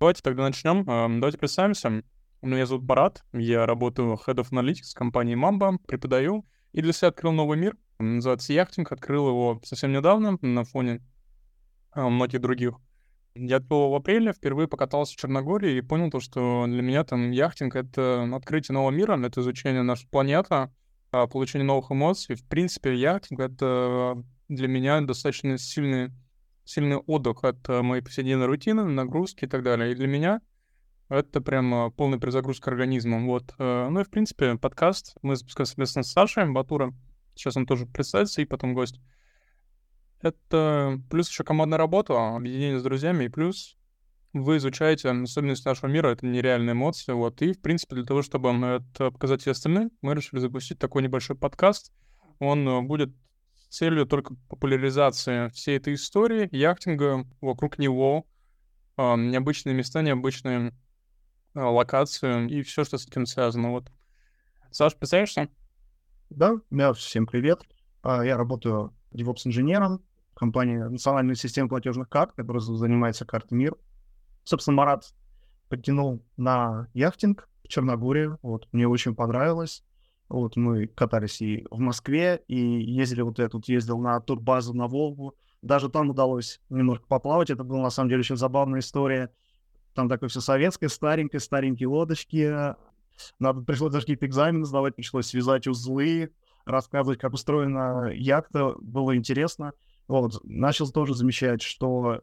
Давайте тогда начнем. Давайте представимся. Меня зовут Барат, я работаю Head of Analytics компании Mamba, преподаю и для себя открыл новый мир. Называется яхтинг, открыл его совсем недавно на фоне многих других. Я открыл в апреле, впервые покатался в Черногории и понял то, что для меня там яхтинг — это открытие нового мира, это изучение нашей планеты, а, получение новых эмоций. В принципе, яхтинг — это для меня достаточно сильный, сильный отдых от э, моей повседневной рутины, нагрузки и так далее. И для меня это прям полная перезагрузка организма. Вот. Э, ну и, в принципе, подкаст мы запускаем совместно с Сашей Батура. Сейчас он тоже представится, и потом гость. Это плюс еще командная работа, объединение с друзьями, и плюс вы изучаете особенности нашего мира, это нереальные эмоции, вот, и, в принципе, для того, чтобы это показать и остальным, мы решили запустить такой небольшой подкаст. Он э, будет целью только популяризации всей этой истории, яхтинга, вокруг него, э, необычные места, необычные э, локации и все, что с этим связано. Вот. Саш, представишься? Да, меня всем привет. А, я работаю DevOps-инженером в компании Национальной системы платежных карт, которая занимается картой МИР. Собственно, Марат подтянул на яхтинг в Черногории. Вот, мне очень понравилось. Вот мы катались и в Москве, и ездили, вот я тут ездил на турбазу на Волгу. Даже там удалось немножко поплавать. Это была, на самом деле, очень забавная история. Там такое все советское, старенькое, старенькие лодочки. Надо, пришлось даже какие-то экзамены сдавать, пришлось связать узлы, рассказывать, как устроена яхта. Было интересно. Вот, начал тоже замечать, что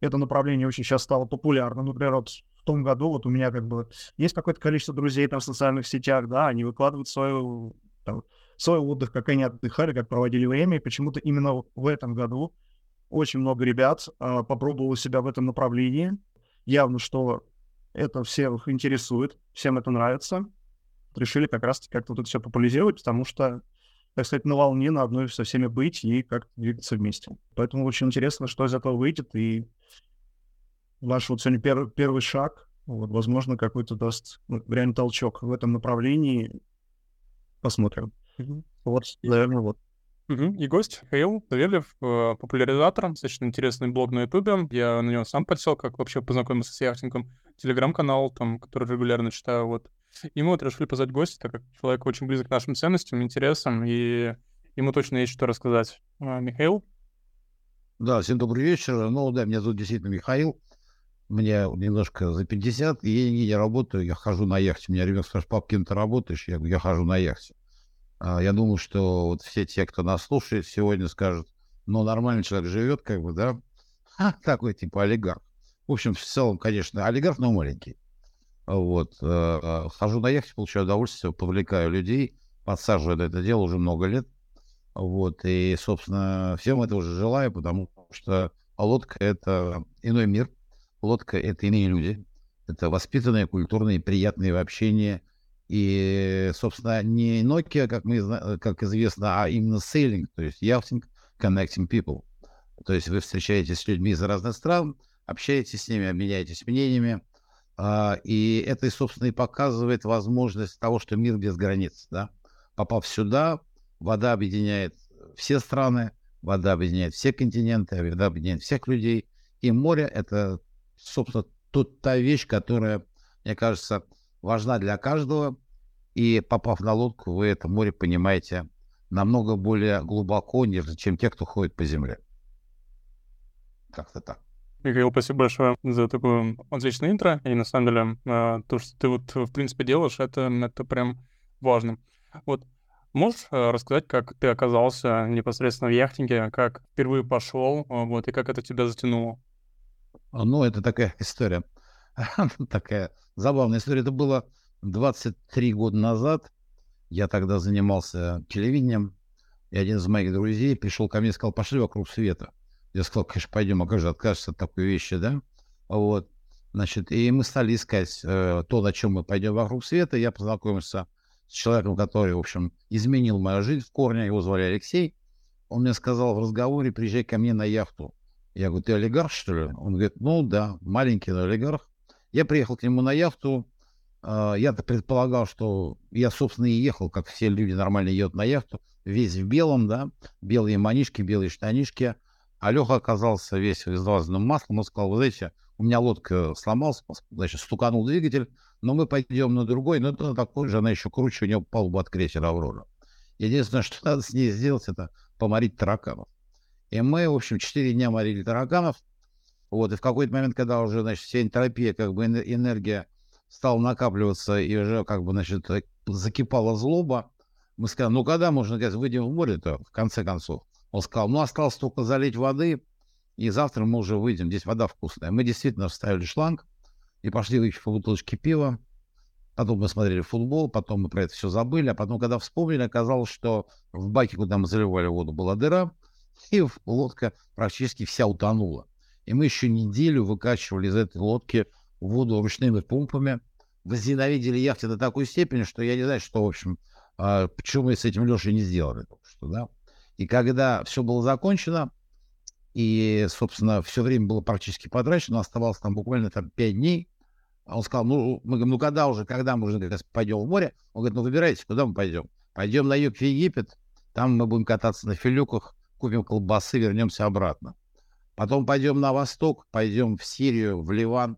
это направление очень сейчас стало популярным. Например, вот том году вот у меня как бы есть какое-то количество друзей там в социальных сетях, да, они выкладывают свою, там, свой отдых, как они отдыхали, как проводили время, и почему-то именно в этом году очень много ребят а, попробовало себя в этом направлении. Явно, что это всех интересует, всем это нравится. Решили как раз как-то тут все популяризировать, потому что, так сказать, на волне, на одной со всеми быть и как-то двигаться вместе. Поэтому очень интересно, что из этого выйдет, и ваш вот сегодня пер, первый шаг, вот, возможно, какой-то даст ну, реально толчок в этом направлении. Посмотрим. Mm-hmm. Вот, наверное, вот. Угу. И гость Хейл Давелев, э, популяризатор, достаточно интересный блог на Ютубе. Я на него сам подсел, как вообще познакомился с яхтингом. Телеграм-канал, там, который регулярно читаю, вот. И мы вот решили позвать гостя, так как человек очень близок к нашим ценностям, интересам, и ему точно есть что рассказать. А, Михаил? Да, всем добрый вечер. Ну, да, меня зовут действительно Михаил мне немножко за 50, и я не работаю, я хожу на яхте. Меня ребенок спрашивает, пап, кем ты работаешь? Я говорю, я хожу на яхте. А, я думаю, что вот все те, кто нас слушает, сегодня скажут, ну, нормальный человек живет, как бы, да, а, такой типа олигарх. В общем, в целом, конечно, олигарх, но маленький. Вот. Э, э, хожу на яхте, получаю удовольствие, повлекаю людей, подсаживаю на это дело уже много лет. Вот. И, собственно, всем этого же желаю, потому что лодка — это иной мир, лодка — это иные люди, это воспитанные, культурные, приятные в общении. И, собственно, не Nokia, как, мы, как известно, а именно sailing, то есть yachting, connecting people. То есть вы встречаетесь с людьми из разных стран, общаетесь с ними, обменяетесь мнениями. А, и это, собственно, и показывает возможность того, что мир без границ. Да? Попав сюда, вода объединяет все страны, вода объединяет все континенты, вода объединяет всех людей. И море — это собственно, тут та вещь, которая, мне кажется, важна для каждого. И попав на лодку, вы это море понимаете намного более глубоко, нежели чем те, кто ходит по земле. Как-то так. Михаил, спасибо большое за такое отличное интро. И на самом деле, а, то, что ты вот в принципе делаешь, это, это прям важно. Вот Можешь а, рассказать, как ты оказался непосредственно в яхтинге, как впервые пошел, а, вот, и как это тебя затянуло? Ну, это такая история, такая забавная история. Это было 23 года назад. Я тогда занимался телевидением, и один из моих друзей пришел ко мне и сказал, пошли вокруг света. Я сказал, конечно, пойдем, а как же откажешься от такой вещи, да? Вот. Значит, и мы стали искать э, то, на чем мы пойдем вокруг света. Я познакомился с человеком, который, в общем, изменил мою жизнь в корне. Его звали Алексей. Он мне сказал в разговоре, приезжай ко мне на яхту. Я говорю, ты олигарх, что ли? Он говорит, ну да, маленький, но олигарх. Я приехал к нему на яхту. А, я-то предполагал, что я, собственно, и ехал, как все люди нормально едут на яхту, весь в белом, да, белые манишки, белые штанишки. А Леха оказался весь излазанным маслом. Он сказал, вы знаете, у меня лодка сломалась, значит, стуканул двигатель, но мы пойдем на другой, но это такой же, она еще круче, у нее палуба от крейсера «Аврора». Единственное, что надо с ней сделать, это поморить тараканов. И мы, в общем, четыре дня морили тараканов. Вот, и в какой-то момент, когда уже, значит, вся энтропия, как бы энергия стала накапливаться, и уже, как бы, значит, закипала злоба, мы сказали, ну, когда можно, говорит, выйдем в море-то, в конце концов? Он сказал, ну, осталось только залить воды, и завтра мы уже выйдем, здесь вода вкусная. Мы действительно вставили шланг и пошли выпить по бутылочке пива. Потом мы смотрели футбол, потом мы про это все забыли, а потом, когда вспомнили, оказалось, что в баке, куда мы заливали воду, была дыра, и лодка практически вся утонула. И мы еще неделю выкачивали из этой лодки воду ручными помпами, возненавидели яхты до такой степени, что я не знаю, что, в общем, а, почему мы с этим Лешей не сделали. Что, да? И когда все было закончено, и, собственно, все время было практически потрачено, оставалось там буквально там 5 дней, он сказал, ну, мы говорим, ну, когда уже, когда мы уже пойдем в море? Он говорит, ну, выбирайте, куда мы пойдем? Пойдем на юг в Египет, там мы будем кататься на филюках, купим колбасы, вернемся обратно. Потом пойдем на восток, пойдем в Сирию, в Ливан,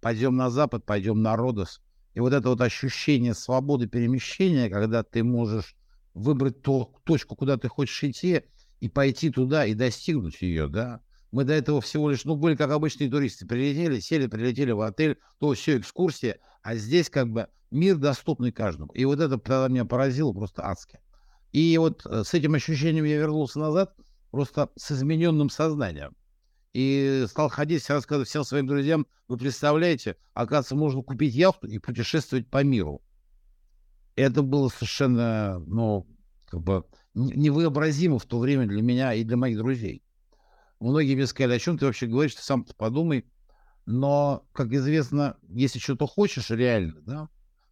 пойдем на запад, пойдем на Родос. И вот это вот ощущение свободы перемещения, когда ты можешь выбрать ту точку, куда ты хочешь идти, и пойти туда и достигнуть ее, да. Мы до этого всего лишь, ну, были как обычные туристы, прилетели, сели, прилетели в отель, то все экскурсия, а здесь как бы мир доступный каждому. И вот это тогда меня поразило просто адски. И вот э, с этим ощущением я вернулся назад, просто с измененным сознанием. И стал ходить, рассказывать всем своим друзьям, вы представляете, оказывается, можно купить яхту и путешествовать по миру. Это было совершенно, ну, как бы невообразимо в то время для меня и для моих друзей. Многие мне сказали, о чем ты вообще говоришь, ты сам подумай. Но, как известно, если что-то хочешь реально, да,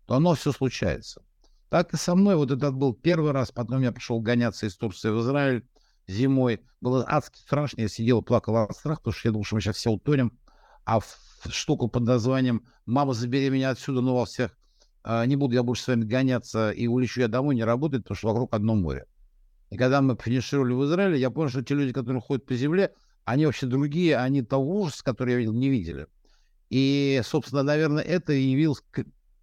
то оно все случается. Так и со мной. Вот этот был первый раз, потом я пошел гоняться из Турции в Израиль зимой. Было адски страшно, я сидел плакал от страха, потому что я думал, что мы сейчас все утонем. А штуку под названием «Мама, забери меня отсюда», ну, во всех а, не буду я больше с вами гоняться и улечу я домой, не работает, потому что вокруг одно море. И когда мы финишировали в Израиле, я понял, что те люди, которые ходят по земле, они вообще другие, они того ужаса, который я видел, не видели. И, собственно, наверное, это и явилось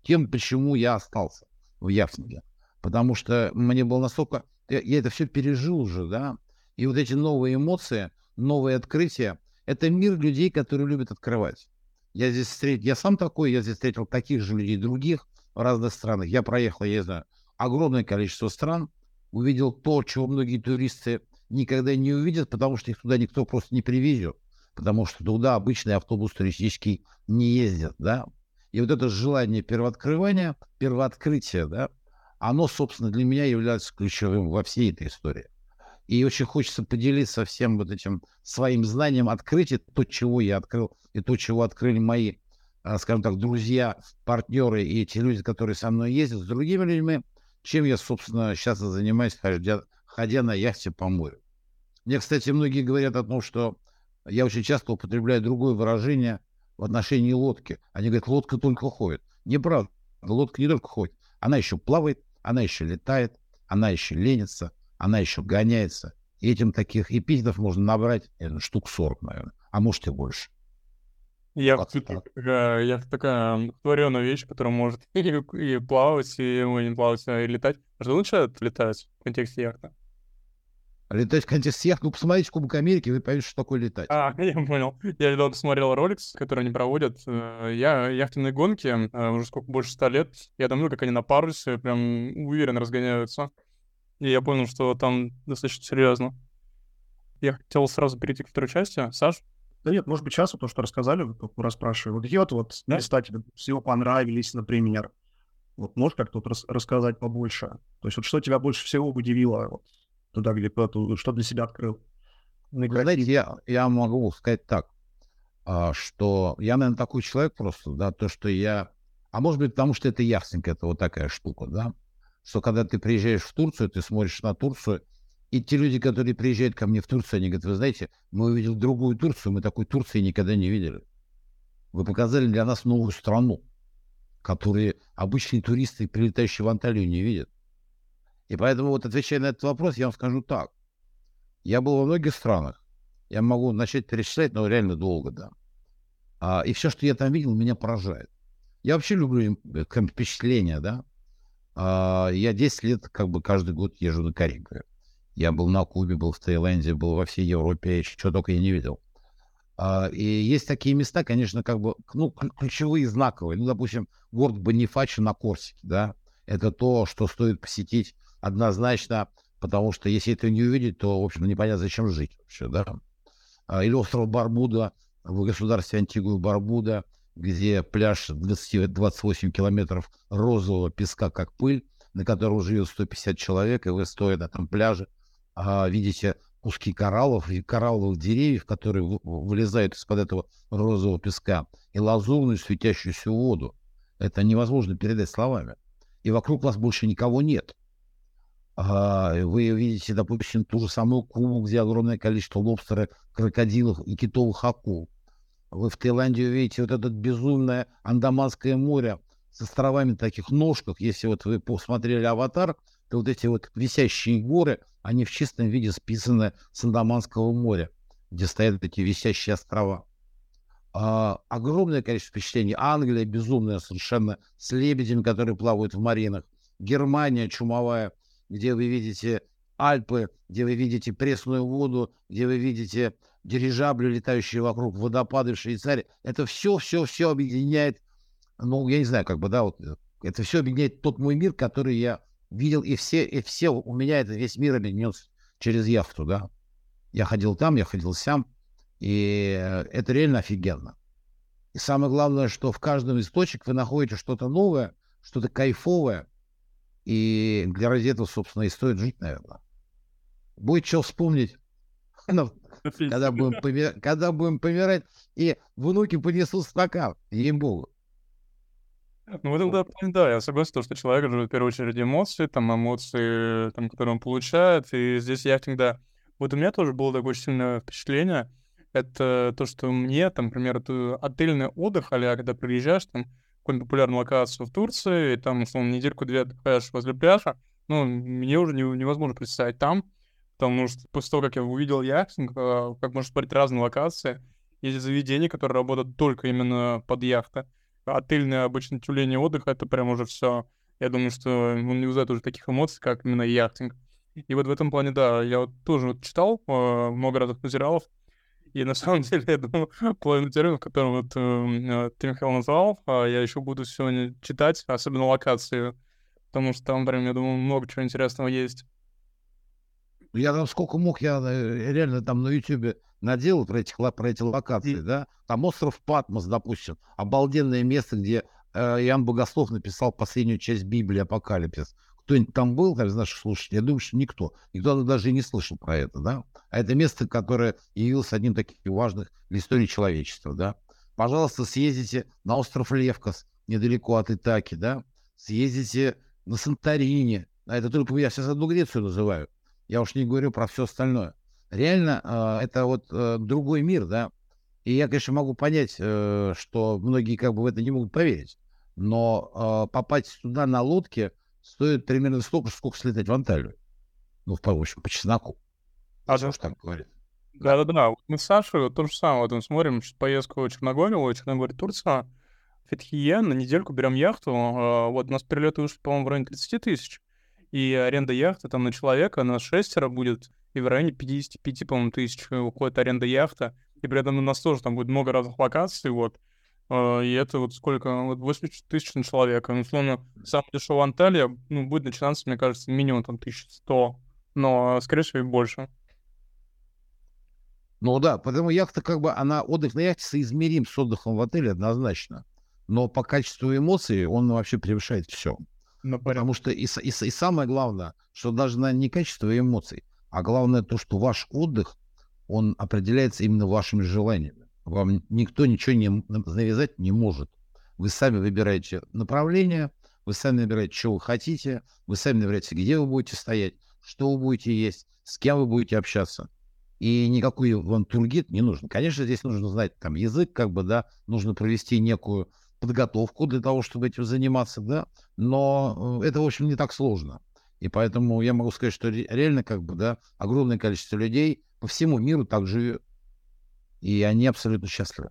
тем, почему я остался в Яфтинге. Потому что мне было настолько... Я, я это все пережил уже, да. И вот эти новые эмоции, новые открытия, это мир людей, которые любят открывать. Я здесь встретил, я сам такой, я здесь встретил таких же людей, других, в разных странах. Я проехал, я знаю, огромное количество стран, увидел то, чего многие туристы никогда не увидят, потому что их туда никто просто не привезет, потому что туда обычный автобус туристический не ездит, да. И вот это желание первооткрывания, первооткрытия, да, оно, собственно, для меня является ключевым во всей этой истории. И очень хочется поделиться всем вот этим своим знанием, открыть то, чего я открыл, и то, чего открыли мои а, скажем так, друзья, партнеры и эти люди, которые со мной ездят, с другими людьми, чем я, собственно, сейчас занимаюсь, ходя, ходя на яхте по морю. Мне, кстати, многие говорят о том, что я очень часто употребляю другое выражение в отношении лодки. Они говорят, лодка только ходит. Неправда. Лодка не только ходит. Она еще плавает, она еще летает, она еще ленится, она еще гоняется. И этим таких эпитетов можно набрать наверное, штук 40, наверное, а может и больше. Яхта такая, яхта такая творенная вещь, которая может и, и плавать, и не плавать, а и летать. Что лучше летать в контексте яхты? Летать в контексте яхты? Ну, посмотрите Кубок Америки, вы поймете, что такое летать. А, я понял. Я недавно посмотрел ролик, который они проводят. Э, я яхтенные гонки э, уже сколько, больше ста лет. Я думаю, как они на парусе прям уверенно разгоняются. И я понял, что там достаточно серьезно. Я хотел сразу перейти к второй части. Саш, да нет, может быть, сейчас вот то, что рассказали, вы расспрашиваю. Вот какие вот, вот да? места тебе всего понравились, например? Вот можешь как-то вот рас- рассказать побольше? То есть вот что тебя больше всего удивило вот, туда, где ты, что для себя открыл? Знаете, я, я могу сказать так, а, что я, наверное, такой человек просто, да, то, что я... А может быть, потому что это яхтинг, это вот такая штука, да, что когда ты приезжаешь в Турцию, ты смотришь на Турцию, и те люди, которые приезжают ко мне в Турцию, они говорят, вы знаете, мы увидели другую Турцию, мы такой Турции никогда не видели. Вы показали для нас новую страну, которую обычные туристы, прилетающие в Анталию, не видят. И поэтому вот отвечая на этот вопрос, я вам скажу так. Я был во многих странах. Я могу начать перечислять, но реально долго, да. А, и все, что я там видел, меня поражает. Я вообще люблю э, впечатления, да. А, я 10 лет как бы каждый год езжу на Карибы. Я был на Кубе, был в Таиланде, был во всей Европе, еще чего только я не видел. А, и есть такие места, конечно, как бы, ну, ключевые, знаковые. Ну, допустим, город Бонифачи на Корсике, да. Это то, что стоит посетить однозначно, потому что если это не увидеть, то, в общем, непонятно, зачем жить вообще, да. А, или остров Барбуда в государстве Антигуа Барбуда, где пляж 20, 28 километров розового песка, как пыль, на котором живет 150 человек, и вы, стоя на этом пляже, а, видите куски кораллов и коралловых деревьев, которые вылезают из-под этого розового песка, и лазурную светящуюся воду. Это невозможно передать словами. И вокруг вас больше никого нет. Вы видите, допустим, ту же самую Кубу, где огромное количество лобстеров, крокодилов и китовых акул. Вы в Таиланде увидите вот это безумное Андаманское море с островами таких ножках. Если вот вы посмотрели «Аватар», то вот эти вот висящие горы, они в чистом виде списаны с Андаманского моря, где стоят эти висящие острова. А, огромное количество впечатлений. Англия безумная совершенно, с лебедями, которые плавают в маринах. Германия чумовая – где вы видите Альпы, где вы видите пресную воду, где вы видите дирижабли, летающие вокруг, водопады в Швейцарии. Это все, все, все объединяет, ну, я не знаю, как бы, да, вот это все объединяет тот мой мир, который я видел, и все, и все, у меня это весь мир объединился через яхту, да. Я ходил там, я ходил сям, и это реально офигенно. И самое главное, что в каждом из точек вы находите что-то новое, что-то кайфовое, и для ради этого, собственно, и стоит жить, наверное. Будет что вспомнить, ну, когда, будем помир... когда будем помирать, и внуки понесут стакан, ей-богу. Ну, в этом да, да, я согласен, что человек живет в первую очередь эмоции, там, эмоции, там, которые он получает, и здесь яхтинг, да. Вот у меня тоже было такое сильное впечатление, это то, что мне, там, например, это отельный отдых, а когда приезжаешь, там, какую-нибудь популярную локацию в Турции, и там, условно, недельку-две отдыхаешь возле пляжа, ну, мне уже не, невозможно представить там, потому что после того, как я увидел яхтинг, а, как можно смотреть разные локации, есть заведения, которые работают только именно под яхты. Отельные обычно тюлени отдыха — это прям уже все. Я думаю, что он не вызывает уже таких эмоций, как именно яхтинг. И вот в этом плане, да, я вот тоже вот читал э, много разных материалов, и на самом деле, я думаю, половину терминов, которые вот э, ты, Михаил, назвал, э, я еще буду сегодня читать, особенно локации, потому что там прям, я думаю, много чего интересного есть. Я там сколько мог, я э, реально там на Ютубе наделал про, этих, про эти локации, mm. да. Там остров Патмос, допустим, обалденное место, где э, Иоанн Богослов написал последнюю часть Библии Апокалипсис кто-нибудь там был, из наших слушателей? Я думаю, что никто. Никто даже и не слышал про это, да? А это место, которое явилось одним таких важных для истории человечества, да? Пожалуйста, съездите на остров Левкос, недалеко от Итаки, да? Съездите на Санторини. А это только я сейчас одну Грецию называю. Я уж не говорю про все остальное. Реально, э, это вот э, другой мир, да? И я, конечно, могу понять, э, что многие как бы в это не могут поверить. Но попасть туда на лодке – стоит примерно столько, сколько слетать в Анталию. Ну, в общем, по чесноку. А да. так говорит. Да-да-да. Мы с Сашей то же самое. Вот мы смотрим поездку Черногорию, Черногория, Турция. Фетхие, на недельку берем яхту. А, вот у нас перелеты вышли, по-моему, в районе 30 тысяч. И аренда яхты там на человека, на шестеро будет, и в районе 55, по-моему, тысяч уходит аренда яхта. И при этом у нас тоже там будет много разных локаций, вот. А, и это вот сколько? Вот 80 тысяч на человека. Ну, условно, самая дешевая Анталия, ну, будет начинаться, мне кажется, минимум там 1100, но, скорее всего, и больше. Ну да, потому яхта как бы, она, отдых на яхте соизмерим с отдыхом в отеле однозначно. Но по качеству эмоций он вообще превышает все. Ну, Потому что и, и, и самое главное, что даже на не качество эмоций, а главное то, что ваш отдых, он определяется именно вашими желаниями. Вам никто ничего не навязать не может. Вы сами выбираете направление, вы сами выбираете, что вы хотите, вы сами выбираете, где вы будете стоять, что вы будете есть, с кем вы будете общаться. И никакой вам тургид не нужен. Конечно, здесь нужно знать там язык, как бы, да, нужно провести некую подготовку для того, чтобы этим заниматься, да, но э, это, в общем, не так сложно. И поэтому я могу сказать, что реально, как бы, да, огромное количество людей по всему миру так живет. И они абсолютно счастливы.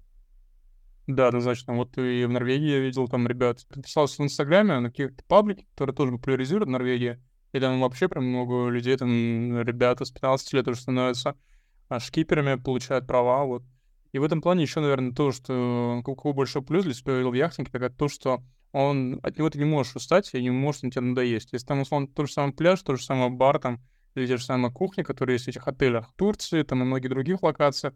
Да, однозначно. Вот и в Норвегии я видел там ребят. Подписался в Инстаграме на каких-то паблики, которые тоже популяризируют Норвегии. И там вообще прям много людей, там ребята с 15 лет уже становятся а, шкиперами, получают права, вот. И в этом плане еще, наверное, то, что какой большой плюс для себя в яхтинге, так это то, что он, от него ты не можешь устать, и не может на тебя надоесть. Если там, условно, тот же самый пляж, тот же самый бар, там, или те же самые кухни, которые есть в этих отелях в Турции, там, и многих других локациях,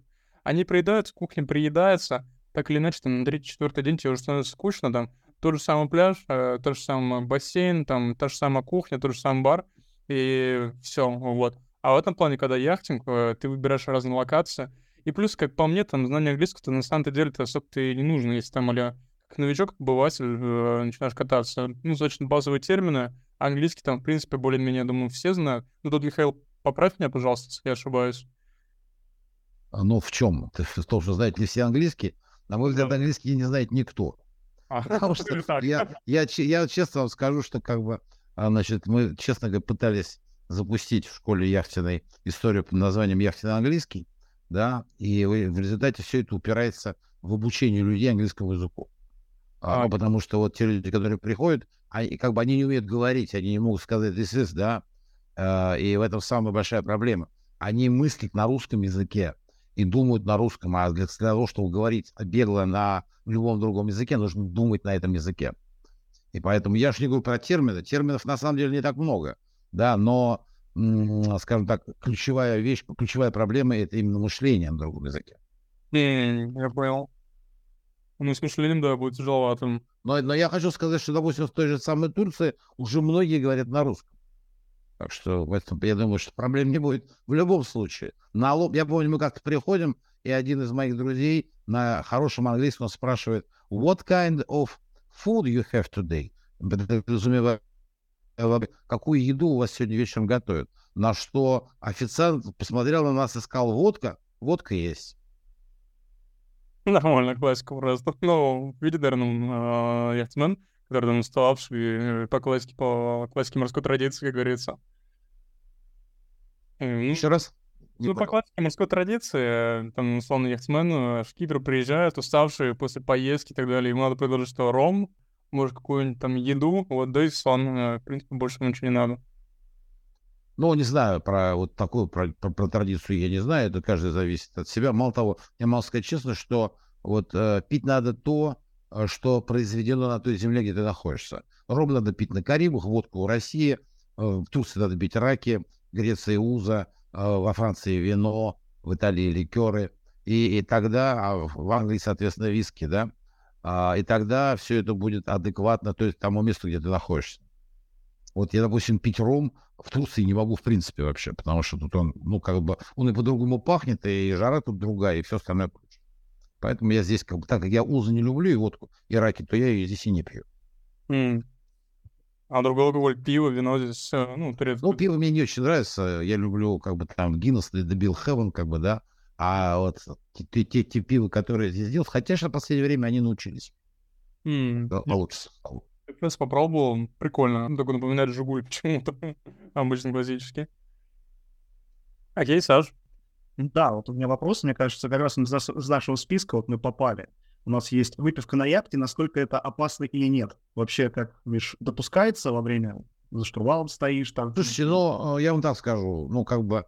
они приедаются, кухня приедается, так или иначе, там, на третий-четвертый день тебе уже становится скучно, там, тот же самый пляж, э, тот же самый бассейн, там, та же самая кухня, тот же самый бар, и все, вот. А в этом плане, когда яхтинг, э, ты выбираешь разные локации, и плюс, как по мне, там, знание английского-то на самом деле то особо ты не нужно, если там, или как новичок, обыватель, э, начинаешь кататься. Ну, достаточно базовые термины, английский там, в принципе, более-менее, думаю, все знают. Ну, тут, Михаил, поправь меня, пожалуйста, если я ошибаюсь. А, ну, в чем? Ты тоже знаете ли все английский? На мой взгляд, английский не знает никто. А, Потому что я, я, я честно вам скажу, что как бы, а, значит, мы, честно говоря, пытались запустить в школе яхтенной историю под названием «Яхтенный английский», да, и в результате все это упирается в обучение людей английскому языку. А, а, потому что вот те люди, которые приходят, они, как бы они не умеют говорить, они не могут сказать this is, да, и в этом самая большая проблема. Они мыслят на русском языке, и думают на русском, а для, того, чтобы говорить бегло на любом другом языке, нужно думать на этом языке. И поэтому я же не говорю про термины. Терминов на самом деле не так много, да, но, скажем так, ключевая вещь, ключевая проблема — это именно мышление на другом языке. Я понял. Ну, с мышлением, да, будет тяжеловато. Но, но я хочу сказать, что, допустим, в той же самой Турции уже многие говорят на русском. Так что в этом, я думаю, что проблем не будет в любом случае. Налог, я помню, мы как-то приходим, и один из моих друзей на хорошем английском спрашивает, what kind of food you have today? Подразумевая, какую еду у вас сегодня вечером готовят? На что официант посмотрел на нас и сказал, водка, водка есть. Нормально, классика просто. Ну, наверное, э, яхтсмен, который там уставший э, по классике, по классике морской традиции, как говорится. Еще раз? Не ну, понял. по классике морской традиции, там, условно, яхтсмен, шкипер приезжает, уставший после поездки и так далее, ему надо предложить, что ром, может, какую-нибудь там еду, вот, да и сон, э, в принципе, больше ничего не надо. Ну, не знаю, про вот такую, про, про, про традицию я не знаю, это каждый зависит от себя. Мало того, я могу сказать честно, что вот э, пить надо то, Э, что произведено на той земле, где ты находишься. Ром надо пить на Карибах, водку в России, э, в Турции надо пить раки, в Греции уза, э, во Франции вино, в Италии ликеры. И, и тогда, а в Англии, соответственно, виски, да, а, и тогда все это будет адекватно, то есть тому месту, где ты находишься. Вот я, допустим, пить ром в Турции не могу в принципе вообще, потому что тут он, ну, как бы, он и по-другому пахнет, и жара тут другая, и все остальное Поэтому я здесь, как бы, так как я узы не люблю и водку, и раки, то я ее здесь и не пью. Mm. А другой алкоголь, пиво, вино здесь, ну, турецкое. Ну, пиво мне не очень нравится. Я люблю, как бы, там, Гиннес или The Bill Heaven, как бы, да. А вот те, те, те пивы, которые здесь делают, хотя сейчас в последнее время они научились. Mm. Получше стало. Принципе, попробовал. Прикольно. Только напоминает Жигуль почему-то. Обычно классический. Окей, Саш. Да, вот у меня вопрос, мне кажется, как раз из нашего списка вот мы попали. У нас есть выпивка на яхте, насколько это опасно или нет. Вообще, как, видишь, допускается во время за штурвалом стоишь там? Слушайте, ну, я вам так скажу, ну, как бы, э,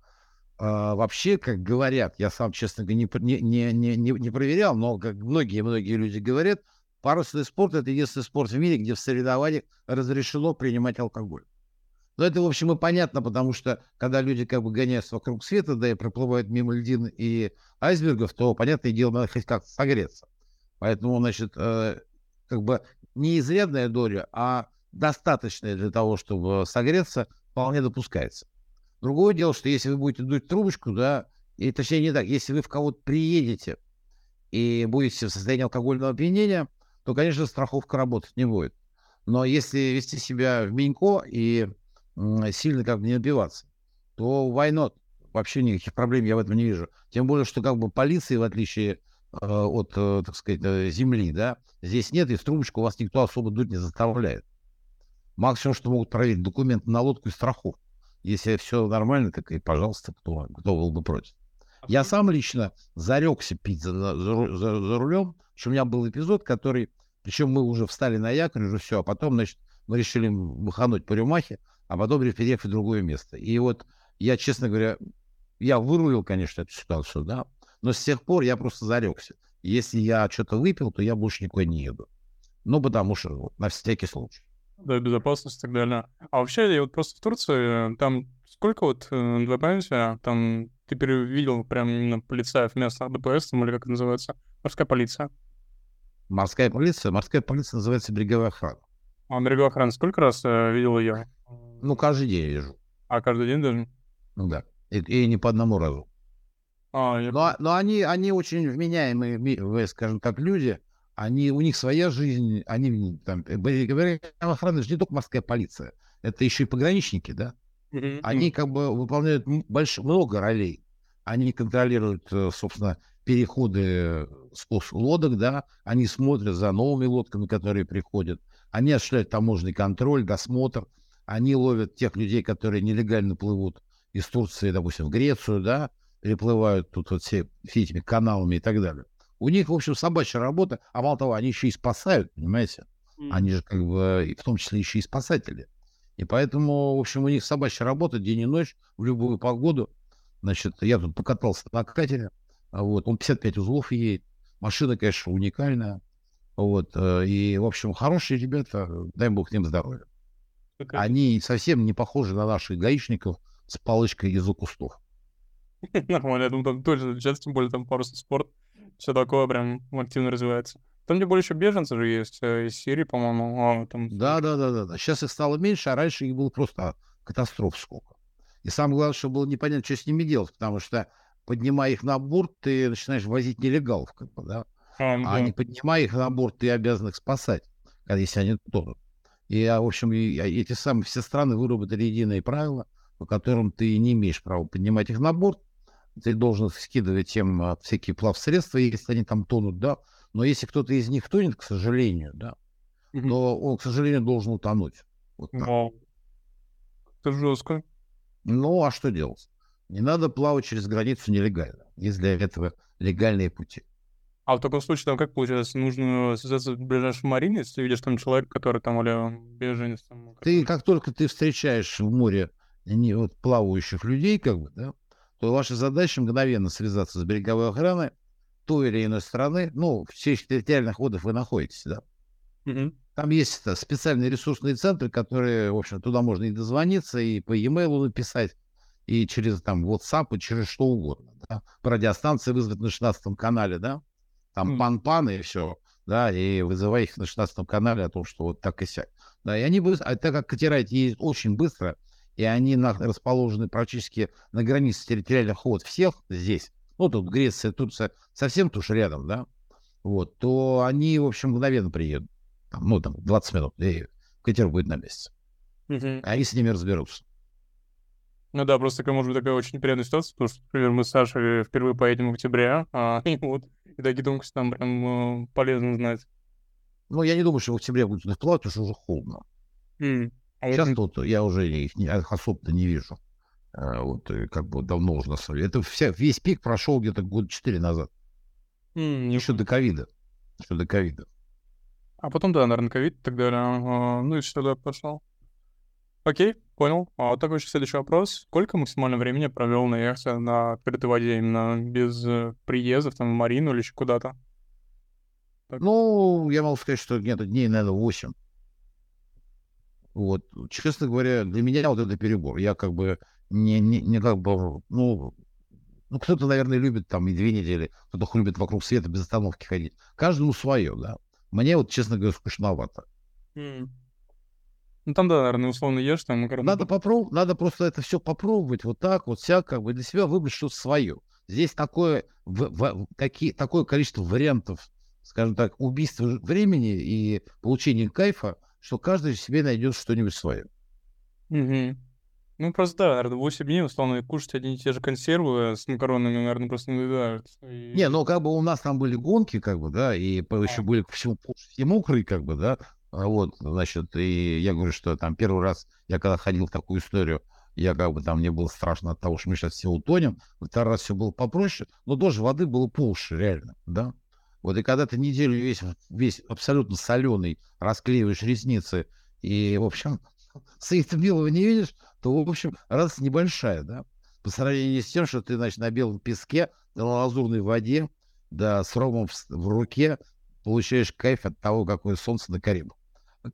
вообще, как говорят, я сам, честно говоря, не, не, не, не, не проверял, но как многие-многие люди говорят, парусный спорт — это единственный спорт в мире, где в соревнованиях разрешено принимать алкоголь. Но это, в общем, и понятно, потому что когда люди как бы гоняются вокруг света, да и проплывают мимо льдин и айсбергов, то, понятное дело, надо хоть как-то согреться. Поэтому, значит, э, как бы не изрядная доля, а достаточная для того, чтобы согреться, вполне допускается. Другое дело, что если вы будете дуть трубочку, да, и точнее не так, если вы в кого-то приедете и будете в состоянии алкогольного опьянения, то, конечно, страховка работать не будет. Но если вести себя в Минько и сильно как бы не добиваться, то why not? Вообще никаких проблем я в этом не вижу. Тем более, что как бы полиции, в отличие от, э, так сказать, э, земли, да, здесь нет, и в трубочку вас никто особо дуть не заставляет. Максимум, что могут проверить документы на лодку и страховку. Если все нормально, так и, пожалуйста, кто, кто был бы против. Я сам лично зарекся пить за, за, за, за рулем, что у меня был эпизод, который, причем мы уже встали на якорь, уже все, а потом, значит, мы решили выхануть по рюмахе, а потом переехать в другое место. И вот я, честно говоря, я вырулил, конечно, эту ситуацию, да, но с тех пор я просто зарекся. Если я что-то выпил, то я больше никуда не еду. Ну, потому что на всякий случай. Да, безопасность и так далее. А вообще, я вот просто в Турции, там сколько вот, э, два памяти, там ты перевидел прям именно полицаев местных ДПС, там, или как это называется, морская полиция? Морская полиция? Морская полиция называется береговая охрана. А береговая охрана сколько раз э, видел ее? Ну, каждый день вижу. А каждый день даже? Ну да. И, и не по одному разу. А, я... но, но они, они очень вменяемые, скажем так, люди. Они, у них своя жизнь, они там, береговая охрана же не только морская полиция, это еще и пограничники, да? Mm-hmm. Они как бы выполняют больш... много ролей. Они контролируют, э, собственно, переходы с лодок, да, они смотрят за новыми лодками, которые приходят, они осуществляют таможенный контроль, досмотр, они ловят тех людей, которые нелегально плывут из Турции, допустим, в Грецию, да, переплывают тут вот все, все этими каналами и так далее. У них, в общем, собачья работа, а мало того, они еще и спасают, понимаете? Они же как бы, в том числе еще и спасатели. И поэтому, в общем, у них собачья работа день и ночь, в любую погоду. Значит, я тут покатался на катере, вот, он 55 узлов едет. Машина, конечно, уникальная. Вот, э, и, в общем, хорошие ребята, дай бог им здоровья. Они совсем не похожи на наших гаишников с палочкой из-за кустов. Нормально, я думаю, там точно отличается, тем более там парусный спорт, все такое прям активно развивается. Там, более, еще беженцы же есть э, из Сирии, по-моему. А, там... Да, да, да, да, да. Сейчас их стало меньше, а раньше их было просто катастроф сколько. И самое главное, что было непонятно, что с ними делать, потому что, поднимая их на борт, ты начинаешь возить нелегалов, как бы, да. А, а да. не поднимая их на борт, ты обязан их спасать, если они тонут. И, в общем, и, эти самые все страны выработали единые правила, по которым ты не имеешь права поднимать их на борт, ты должен скидывать им а, всякие плавсредства, если они там тонут, да. Но если кто-то из них тонет, к сожалению, да, mm-hmm. то он, к сожалению, должен утонуть. Вот так. Wow. Это жестко. Ну, а что делать? Не надо плавать через границу нелегально. Есть для этого легальные пути. А в таком случае, там как получается, нужно связаться в ближайшем марине, если видишь там человека, который там, или беженец там? Ты, как только ты встречаешь в море не, вот, плавающих людей, как бы, да, то ваша задача мгновенно связаться с береговой охраной той или иной страны, ну, в чьих территориальных водах вы находитесь, да. Mm-hmm. Там есть это, специальные ресурсные центры, которые, в общем, туда можно и дозвониться, и по e-mail написать, и через там WhatsApp, и через что угодно, да. По радиостанции вызвать на 16 канале, да, там mm-hmm. пан-пан и все, да, и вызывай их на 16 канале о том, что вот так и сяк. Да, и они быстро, а так как катера ездят очень быстро, и они на, расположены практически на границе территориальных вод всех здесь, ну, тут Греция, Турция, совсем туж рядом, да, вот, то они, в общем, мгновенно приедут. Там, ну, там, 20 минут, и катер будет на месте. Угу. Они с ними разберутся. Ну да, просто такая, может быть, такая очень неприятная ситуация, потому что, например, мы с Сашей впервые поедем в октябре, а и вот, и такие тонкости там прям э, полезно знать. Ну, я не думаю, что в октябре будет плавать, потому что уже холодно. Mm. А Сейчас вот... тут я уже их не, особо-то не вижу. А, вот как бы давно уже на самом деле. Это вся, весь пик прошел где-то год четыре назад. Mm, Еще до ковида. Еще до ковида. А потом, да, наверное, ковид и так далее. А, ну и сюда пошел. Окей, понял. А вот такой еще следующий вопрос. Сколько максимально времени провел на яхте на открытой воде, именно без э, приездов там в Марину или еще куда-то? Так. Ну, я могу сказать, что где-то дней, наверное, 8. Вот, честно говоря, для меня вот это перебор. Я как бы не, не, не как бы, ну, ну, кто-то, наверное, любит там и две недели, кто-то любит вокруг света без остановки ходить. Каждому свое, да. Мне вот, честно говоря, скучновато. Mm. Ну, там, да, наверное, условно ешь, там макароны. Надо попробовать, надо просто это все попробовать вот так, вот вся, как бы для себя выбрать что-то свое. Здесь такое, в, в, какие, такое количество вариантов, скажем так, убийства времени и получения кайфа, что каждый себе найдет что-нибудь свое. Угу. Ну, просто, да, наверное, 8 дней, условно, кушать одни и те же консервы с макаронами, наверное, просто не надоедают. И... Не, ну, как бы у нас там были гонки, как бы, да, и а. еще были всему все мокрые, как бы, да, а вот, значит, и я говорю, что там первый раз я когда ходил в такую историю, Я как бы там не было страшно от того, что мы сейчас все утонем. Второй раз все было попроще, но тоже воды было по уши, реально, да. Вот и когда ты неделю весь, весь абсолютно соленый, расклеиваешь ресницы и, в общем, света белого не видишь, то, в общем, радость небольшая, да, по сравнению с тем, что ты, значит, на белом песке, на лазурной воде, да, с ромом в, в руке получаешь кайф от того, какое солнце на Карибах.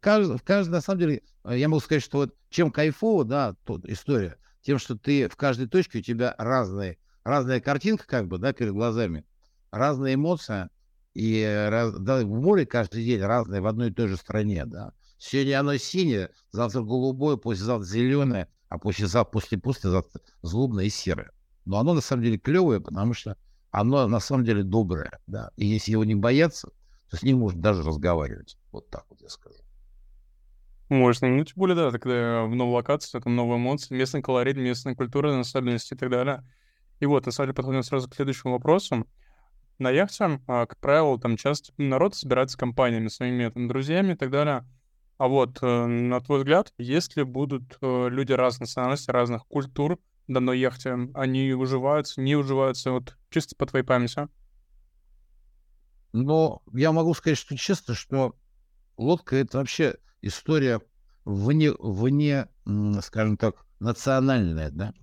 Каждый, каждый, на самом деле, э, я могу сказать, что вот чем кайфово, да, тут история, тем, что ты в каждой точке у тебя разные, разная картинка, как бы, да, перед глазами, разные эмоции, и раз, да, в море каждый день разное в одной и той же стране, да. Сегодня оно синее, завтра голубое, послезавтра зеленое, а послезавтра, после послезавтра злобное и серое. Но оно на самом деле клевое, потому что оно на самом деле доброе, да. И если его не бояться, то с ним можно даже разговаривать. Вот так вот я скажу. Можно, ну, тем более, да, когда в новой локации, это новые эмоции, местный колорит, местная культура, особенности и так далее. И вот, на самом деле, подходим сразу к следующему вопросу. На яхте, а, как правило, там часто народ собирается компаниями, своими там, друзьями и так далее. А вот, э, на твой взгляд, если будут э, люди разных национальностей, разных культур на данной яхте, они уживаются, не уживаются, вот чисто по твоей памяти? Но я могу сказать, что честно, что лодка — это вообще история вне, вне, скажем так, национальная, да.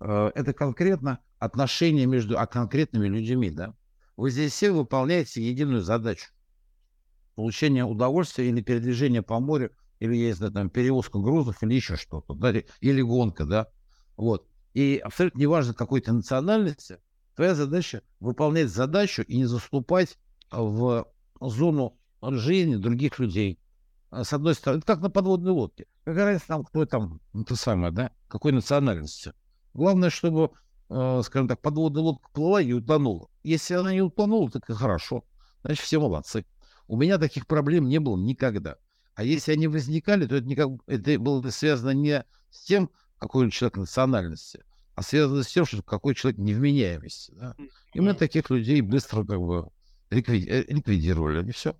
Э, это конкретно отношения между а конкретными людьми, да. Вы здесь все выполняете единую задачу. Получение удовольствия или передвижение по морю, или, если там, перевозка грузов, или еще что-то, да, или гонка, да. Вот. И абсолютно неважно какой то национальности, твоя задача выполнять задачу и не заступать в зону жизни других людей, с одной стороны, это как на подводной лодке. Какая разница там, кто там, ну, то самое, да, какой национальности. Главное, чтобы, скажем так, подводная лодка плыла и утонула. Если она не утонула, так и хорошо. Значит, все молодцы. У меня таких проблем не было никогда. А если они возникали, то это, никак, это было связано не с тем, какой человек национальности, а связано с тем, что какой человек невменяемости. Да? И мы таких людей быстро как бы э, ликвидировали, и все.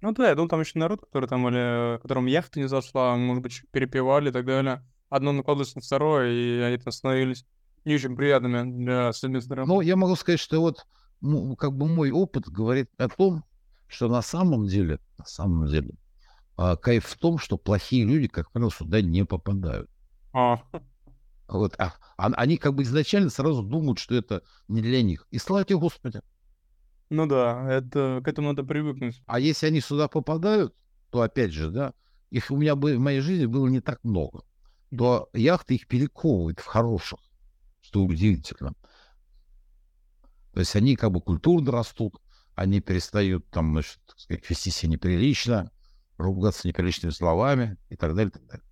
Ну да, я думал, там еще народ, который там, или которым яхта не зашла, может быть, перепевали и так далее. Одно накладывалось на второе, и они там становились не очень приятными для совместной Ну, я могу сказать, что вот ну, как бы мой опыт говорит о том, что на самом деле, на самом деле, а, кайф в том, что плохие люди, как правило, сюда не попадают. А. Вот, а, а, они как бы изначально сразу думают, что это не для них. И слава тебе, Господи. Ну да, это, к этому надо привыкнуть. А если они сюда попадают, то опять же, да, их у меня бы, в моей жизни было не так много. То яхты их перековывают в хороших, что удивительно. То есть они как бы культурно растут, они перестают там, значит, сказать, вести себя неприлично, ругаться неприличными словами и так далее, и так далее.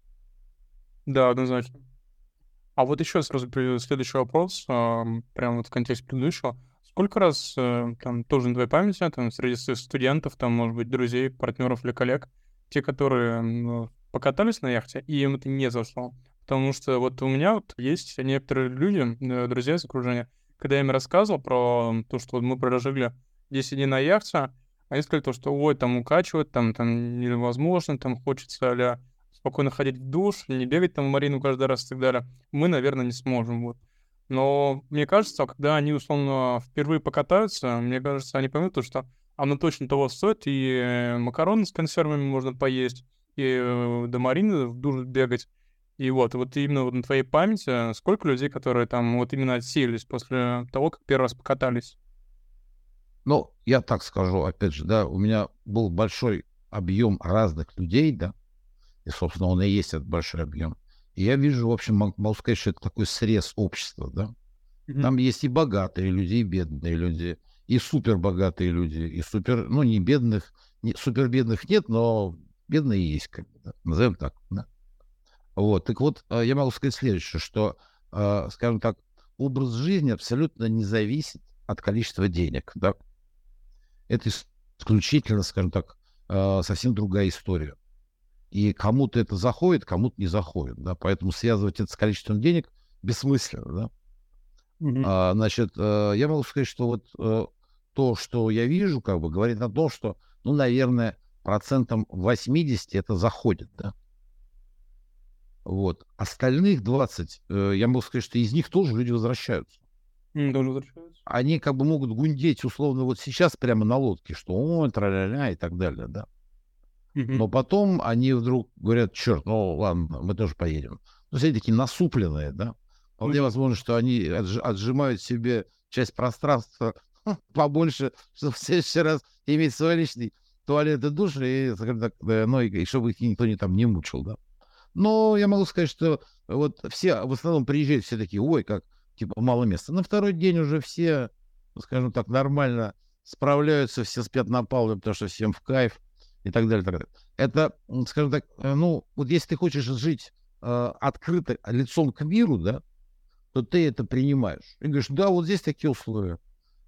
Да, однозначно. А вот еще сразу следующий вопрос, прямо вот в контексте предыдущего. Сколько раз, э, там, тоже на твоей памяти, там, среди студентов, там, может быть, друзей, партнеров или коллег, те, которые покатались на яхте, и им это не зашло? Потому что вот у меня вот есть некоторые люди, э, друзья из окружения, когда я им рассказывал про то, что мы прожили 10 дней на яхте, они сказали то, что ой, там укачивать, там, там невозможно, там хочется а спокойно ходить в душ, не бегать там в марину каждый раз и так далее. Мы, наверное, не сможем. Вот. Но мне кажется, когда они, условно, впервые покатаются, мне кажется, они поймут, что оно точно того стоит, и э, макароны с консервами можно поесть, и э, до Марины в душ бегать. И вот, вот именно вот на твоей памяти, сколько людей, которые там вот именно отсеялись после того, как первый раз покатались? Ну, я так скажу, опять же, да, у меня был большой объем разных людей, да, и, собственно, он и есть этот большой объем. И я вижу, в общем, могу сказать, что это такой срез общества, да. Mm-hmm. Там есть и богатые люди, и бедные люди, и супербогатые люди, и супер, ну, не бедных, не, супер бедных нет, но бедные есть, как бы, да? назовем так, да. Вот, так вот, а, я могу сказать следующее, что, а, скажем так, образ жизни абсолютно не зависит от количества денег, да. Это исключительно, скажем так, а, совсем другая история. И кому-то это заходит, кому-то не заходит. Да? Поэтому связывать это с количеством денег бессмысленно. Да? Mm-hmm. А, значит, э, я могу сказать, что вот э, то, что я вижу, как бы говорит о том, что, ну, наверное, процентом 80 это заходит. Да? Вот. Остальных 20, э, я могу сказать, что из них тоже люди возвращаются. Тоже возвращаются. Они как бы могут гундеть условно вот сейчас прямо на лодке, что о, тра-ля-ля и так далее, да. Но потом они вдруг говорят, черт, ну ладно, мы тоже поедем. Ну, все такие насупленные, да. Вполне возможно, что они отж- отжимают себе часть пространства побольше, чтобы в следующий раз иметь свой личный туалет и душ, и, так, ну, и, и чтобы их никто не там не мучил, да. Но я могу сказать, что вот все в основном приезжают все такие, ой, как, типа, мало места. На второй день уже все, скажем так, нормально справляются, все спят на палубе, потому что всем в кайф и так далее. Так далее. Это, скажем так, э, ну, вот если ты хочешь жить э, открыто лицом к миру, да, то ты это принимаешь. И говоришь, да, вот здесь такие условия.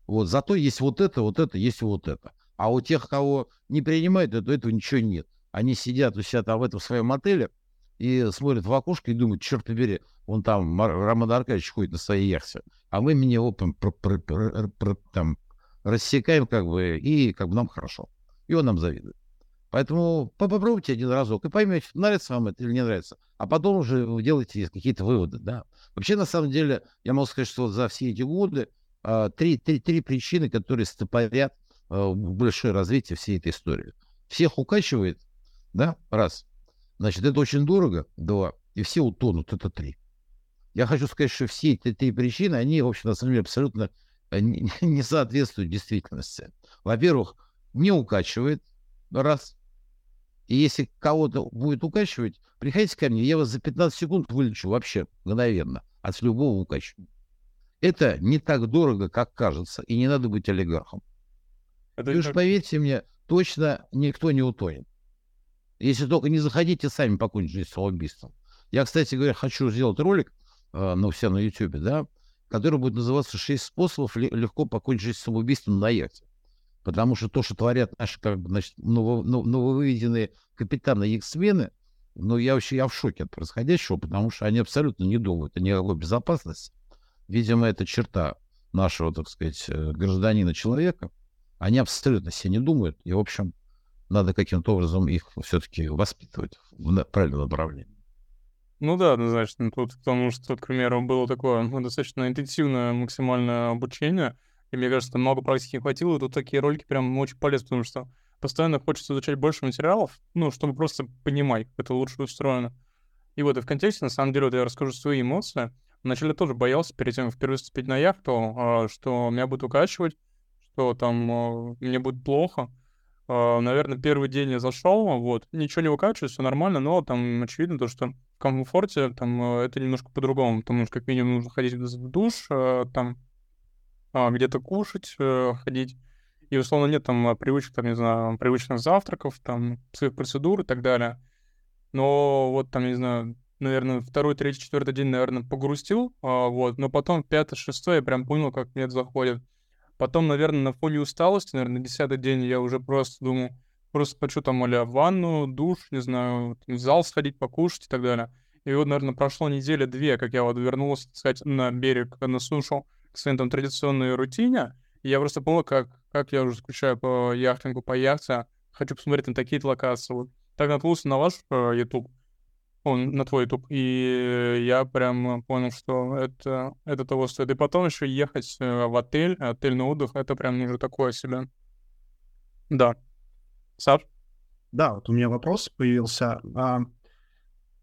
Вот, зато есть вот это, вот это, есть вот это. А у тех, кого не принимают, то этого ничего нет. Они сидят у себя там в этом своем отеле, и смотрят в окошко и думают, черт побери, он там, Роман Аркадьевич ходит на своей яхте, а мы меня его там, про, про, про, про, там рассекаем как бы, и как бы нам хорошо. И он нам завидует. Поэтому попробуйте один разок и поймете, нравится вам это или не нравится. А потом уже вы делаете какие-то выводы, да. Вообще, на самом деле, я могу сказать, что за все эти годы а, три, три, три причины, которые стопорят а, большое развитие всей этой истории. Всех укачивает, да, раз. Значит, это очень дорого, два, и все утонут, это три. Я хочу сказать, что все эти три причины, они, в общем, на самом деле, абсолютно э, не соответствуют действительности. Во-первых, не укачивает, раз. И если кого-то будет укачивать, приходите ко мне, я вас за 15 секунд вылечу вообще мгновенно от любого укачивания. Это не так дорого, как кажется, и не надо быть олигархом. Это и уж поверьте мне, точно никто не утонет. Если только не заходите сами покончить жизнь самоубийством. Я, кстати говоря, хочу сделать ролик э, на все на YouTube, да, который будет называться «Шесть способов легко покончить жизнь самоубийством на яхте». Потому что то, что творят наши как бы, значит, ново, нововыведенные капитаны X-мены, ну, я вообще я в шоке от происходящего, потому что они абсолютно не думают о никакой безопасности. Видимо, это черта нашего, так сказать, э, гражданина человека. Они абсолютно себе не думают. И, в общем, надо каким-то образом их все-таки воспитывать в правильном направлении. Ну да, однозначно. Тут, потому что, к примеру, было такое ну, достаточно интенсивное максимальное обучение, и мне кажется, много практики хватило, и тут такие ролики прям очень полезны, потому что постоянно хочется изучать больше материалов, ну, чтобы просто понимать, как это лучше устроено. И вот и в контексте, на самом деле, вот я расскажу свои эмоции. Вначале тоже боялся перед тем, как впервые вступить на яхту, а, что меня будут укачивать, что там а, мне будет плохо. А, наверное, первый день я зашел, вот, ничего не выкачиваю, все нормально, но там очевидно то, что в комфорте там э, это немножко по-другому, потому что как минимум нужно ходить в душ, э, там а, где-то кушать, э, ходить, и условно нет там привычек, там, не знаю, привычных завтраков, там, своих процедур и так далее. Но вот там, не знаю, наверное, второй, третий, четвертый день, наверное, погрустил, а, вот, но потом пятый, шестой я прям понял, как мне это заходит. Потом, наверное, на фоне усталости, наверное, на десятый день я уже просто думаю, просто хочу там, а ванну, душ, не знаю, в зал сходить, покушать и так далее. И вот, наверное, прошло неделя-две, как я вот вернулся, так сказать, на берег, на сушу, к своей там традиционной рутине. И я просто понял, как, как я уже скучаю по яхтингу, по яхте. Хочу посмотреть на такие локации. Вот. Так наткнулся на ваш uh, YouTube на твой YouTube, и я прям понял, что это, это того стоит. И потом еще ехать э, в отель, отель на отдых, это прям уже такое себе. Да. Саш? Да, вот у меня вопрос появился. А,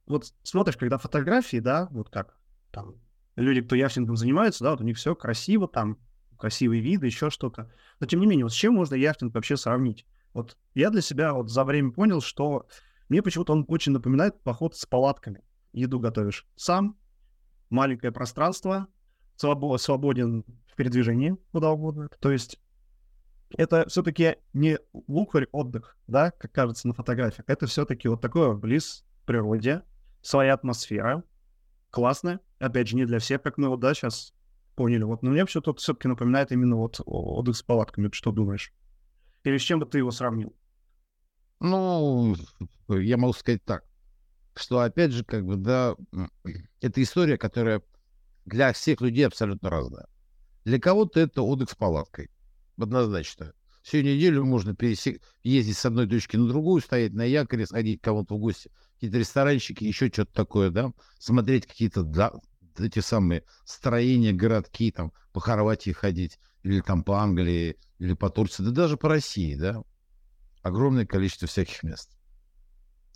вот смотришь, когда фотографии, да, вот как там люди, кто яхтингом занимаются, да, вот у них все красиво, там красивые виды, еще что-то. Но тем не менее, вот с чем можно яхтинг вообще сравнить? Вот я для себя вот за время понял, что мне почему-то он очень напоминает поход с палатками. Еду готовишь сам, маленькое пространство, свобо- свободен в передвижении куда угодно. То есть это все-таки не лукарь отдых, да, как кажется на фотографиях. Это все-таки вот такое близ природе, своя атмосфера, классно. Опять же, не для всех, как мы вот, да, сейчас поняли. Вот, но мне все-таки все напоминает именно вот отдых с палатками. Что думаешь? Или с чем бы ты его сравнил? Ну, я могу сказать так, что, опять же, как бы, да, это история, которая для всех людей абсолютно разная. Для кого-то это отдых с палаткой, однозначно. Всю неделю можно пересек... ездить с одной точки на другую, стоять на якоре, сходить к кому-то в гости, какие-то ресторанчики, еще что-то такое, да, смотреть какие-то да, эти самые строения, городки, там, по Хорватии ходить, или там по Англии, или по Турции, да даже по России, да. Огромное количество всяких мест.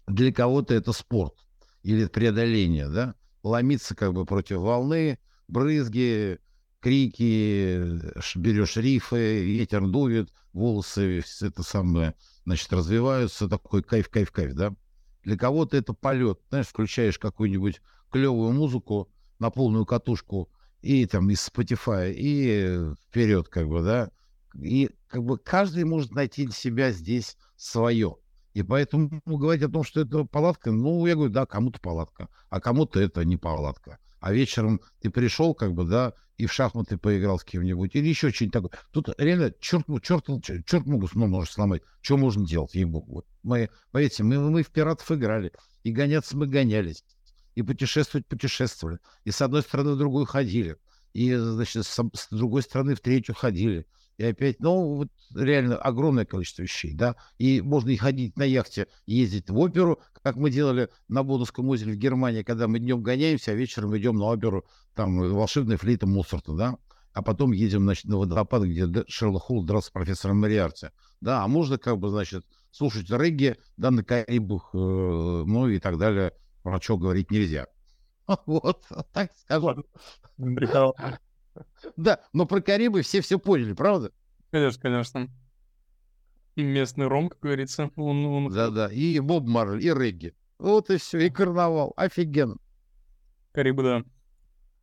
Для кого-то это спорт или преодоление, да, ломиться как бы против волны, брызги, крики, берешь рифы, ветер дует, волосы это самое, значит, развиваются, такой кайф, кайф, кайф, да. Для кого-то это полет, знаешь, включаешь какую-нибудь клевую музыку на полную катушку и там из Spotify, и вперед, как бы, да. И как бы каждый может найти для себя здесь свое. И поэтому говорить о том, что это палатка, ну, я говорю, да, кому-то палатка, а кому-то это не палатка. А вечером ты пришел, как бы, да, и в шахматы поиграл с кем-нибудь, или еще что-нибудь такое. Тут реально черт, черт, черт, черт могут, ну, может сломать. Что можно делать, ей-богу. Мы, поверьте, мы, мы в пиратов играли, и гоняться мы гонялись, и путешествовать путешествовали, и с одной стороны в другую ходили, и, значит, с, с другой стороны в третью ходили. И опять, ну, вот реально огромное количество вещей, да. И можно и ходить на яхте, ездить в оперу, как мы делали на Бодовском озере в Германии, когда мы днем гоняемся, а вечером идем на оперу, там, волшебная флейта Моцарта, да. А потом едем, значит, на водопад, где Шерлок Холл дрался с профессором Мариарти. Да, а можно, как бы, значит, слушать регги, да, на Карибах, э, ну и так далее, про что говорить нельзя. Вот, так скажу. Да, но про Карибы все все поняли, правда? Конечно, конечно. И местный ром, как говорится. Он, он... Да-да, и Боб Марли, и регги. Вот и все, и карнавал. Офигенно. Карибы, да.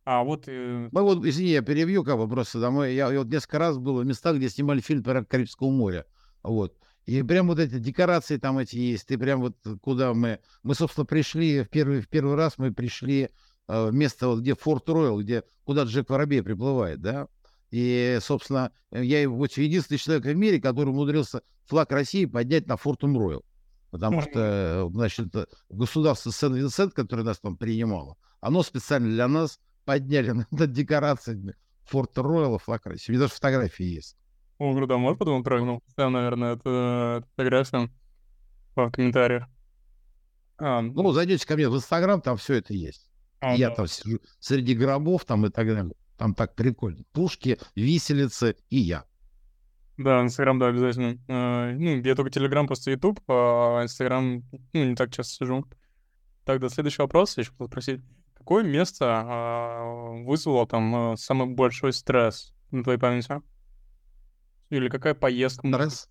А вот... Э... Мы вот, извини, я перебью как бы просто домой. Я, я вот несколько раз был в местах, где снимали фильм про Карибского моря. Вот. И прям вот эти декорации там эти есть. И прям вот куда мы... Мы, собственно, пришли в первый, в первый раз, мы пришли место, вот, где Форт Ройл, где, куда Джек Воробей приплывает, да, и, собственно, я вот единственный человек в мире, который умудрился флаг России поднять на Фортум Ройл. Потому что, значит, государство Сен-Винсент, которое нас там принимало, оно специально для нас подняли над декорациями Форта Ройла флаг России. У меня даже фотографии есть. О, круто, может потом прыгнул? Ставим, наверное, это фотографию в комментариях. А, ну, зайдете ко мне в Инстаграм, там все это есть. А, Я да. там сижу среди гробов там и так далее. Там так прикольно. Пушки, виселицы и я. Да, Инстаграм, да, обязательно. Uh, ну, я только Телеграм, просто Ютуб, а Инстаграм, ну, не так часто сижу. Так, да, следующий вопрос, я еще хотел спросить. Какое место uh, вызвало там uh, самый большой стресс на твоей памяти? Или какая поездка? Стресс?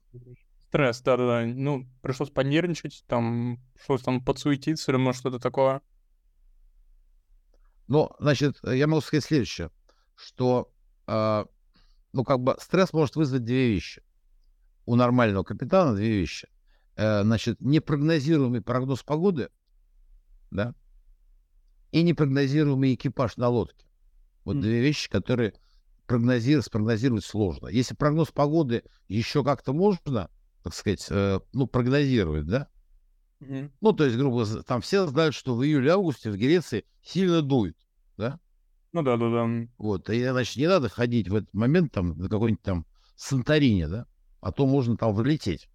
Стресс, да-да-да. Ну, пришлось понервничать, там, пришлось там подсуетиться или, может, что-то такое. Ну, значит, я могу сказать следующее, что, э, ну, как бы стресс может вызвать две вещи. У нормального капитана две вещи. Э, значит, непрогнозируемый прогноз погоды, да, и непрогнозируемый экипаж на лодке. Вот mm. две вещи, которые прогнозировать, спрогнозировать сложно. Если прогноз погоды еще как-то можно, так сказать, э, ну, прогнозировать, да, Mm-hmm. Ну, то есть, грубо говоря, там все знают, что в июле-августе в Греции сильно дует, да? Ну да, да, да. Вот, и, значит, не надо ходить в этот момент там на какой-нибудь там Санторине, да? А то можно там влететь.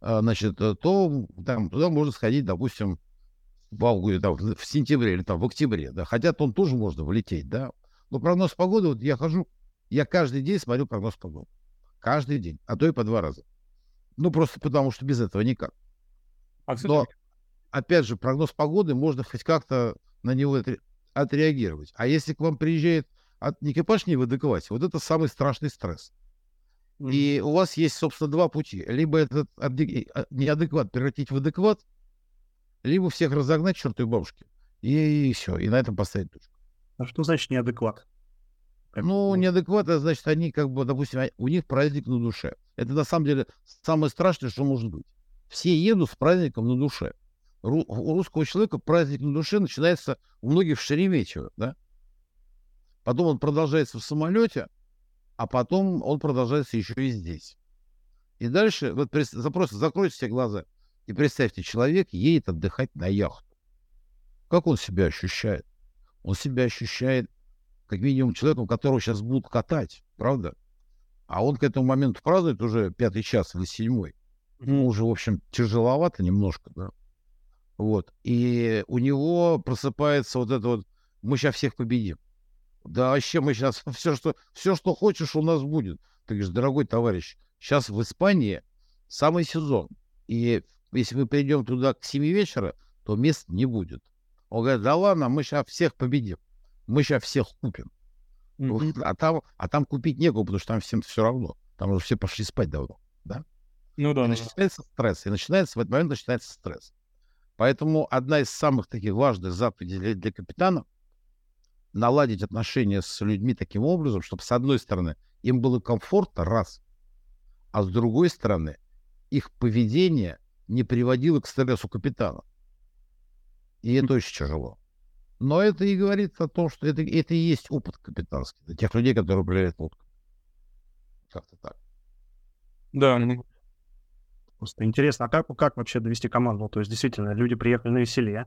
А, значит, э, то там туда можно сходить, допустим, в августе, там, в сентябре или там в октябре, да? Хотя там тоже можно влететь, да? Но прогноз погоды, вот я хожу, я каждый день смотрю прогноз погоды. Каждый день, а то и по два раза. Ну, просто потому что без этого никак. А Но, опять же, прогноз погоды, можно хоть как-то на него отреагировать. А если к вам приезжает от экипаж не в адеквате, вот это самый страшный стресс. Mm-hmm. И у вас есть, собственно, два пути. Либо этот а, неадекват превратить в адекват, либо всех разогнать чертовой бабушке. И, и все, и на этом поставить точку. А что значит неадекват? Ну, неадекват, это значит, они как бы, допустим, у них праздник на душе. Это на самом деле самое страшное, что может быть. Все едут с праздником на душе. Ру, у русского человека праздник на душе начинается у многих в Шереметьево, да? Потом он продолжается в самолете, а потом он продолжается еще и здесь. И дальше, вот просто закройте все глаза и представьте, человек едет отдыхать на яхту. Как он себя ощущает? Он себя ощущает как минимум человеком, которого сейчас будут катать, правда? А он к этому моменту празднует уже пятый час или седьмой ну, уже, в общем, тяжеловато немножко, да. Вот. И у него просыпается вот это вот, мы сейчас всех победим. Да вообще мы сейчас все, что, все, что хочешь, у нас будет. Ты говоришь, дорогой товарищ, сейчас в Испании самый сезон. И если мы придем туда к 7 вечера, то мест не будет. Он говорит, да ладно, мы сейчас всех победим. Мы сейчас всех купим. Mm-hmm. А, там, а там купить некого, потому что там всем все равно. Там уже все пошли спать давно. Да? Ну да. И начинается стресс. И начинается, в этот момент начинается стресс. Поэтому одна из самых таких важных заповедей для, для капитана наладить отношения с людьми таким образом, чтобы, с одной стороны, им было комфортно, раз, а с другой стороны, их поведение не приводило к стрессу капитана. И это очень тяжело. Но это и говорит о том, что это, это и есть опыт капитанский для тех людей, которые управляют лодкой. Как-то так. Да. Просто интересно, а как, как вообще довести команду? То есть, действительно, люди приехали на веселье,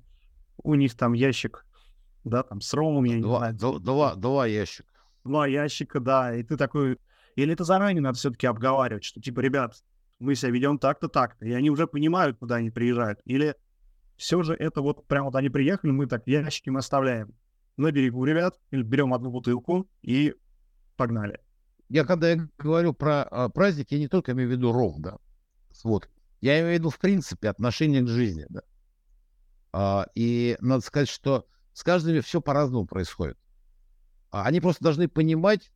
у них там ящик, да, там с ромом, я два, не знаю. Два, два ящика. Два ящика, да, и ты такой... Или это заранее надо все-таки обговаривать, что типа, ребят, мы себя ведем так-то, так-то, и они уже понимают, куда они приезжают. Или все же это вот прям вот они приехали, мы так ящики мы оставляем на берегу, ребят, или берем одну бутылку и погнали. Я когда я говорю про а, праздник, я не только имею в виду ром, да, вот. Я имею в виду, в принципе, отношение к жизни, да. А, и надо сказать, что с каждыми все по-разному происходит. А они просто должны понимать,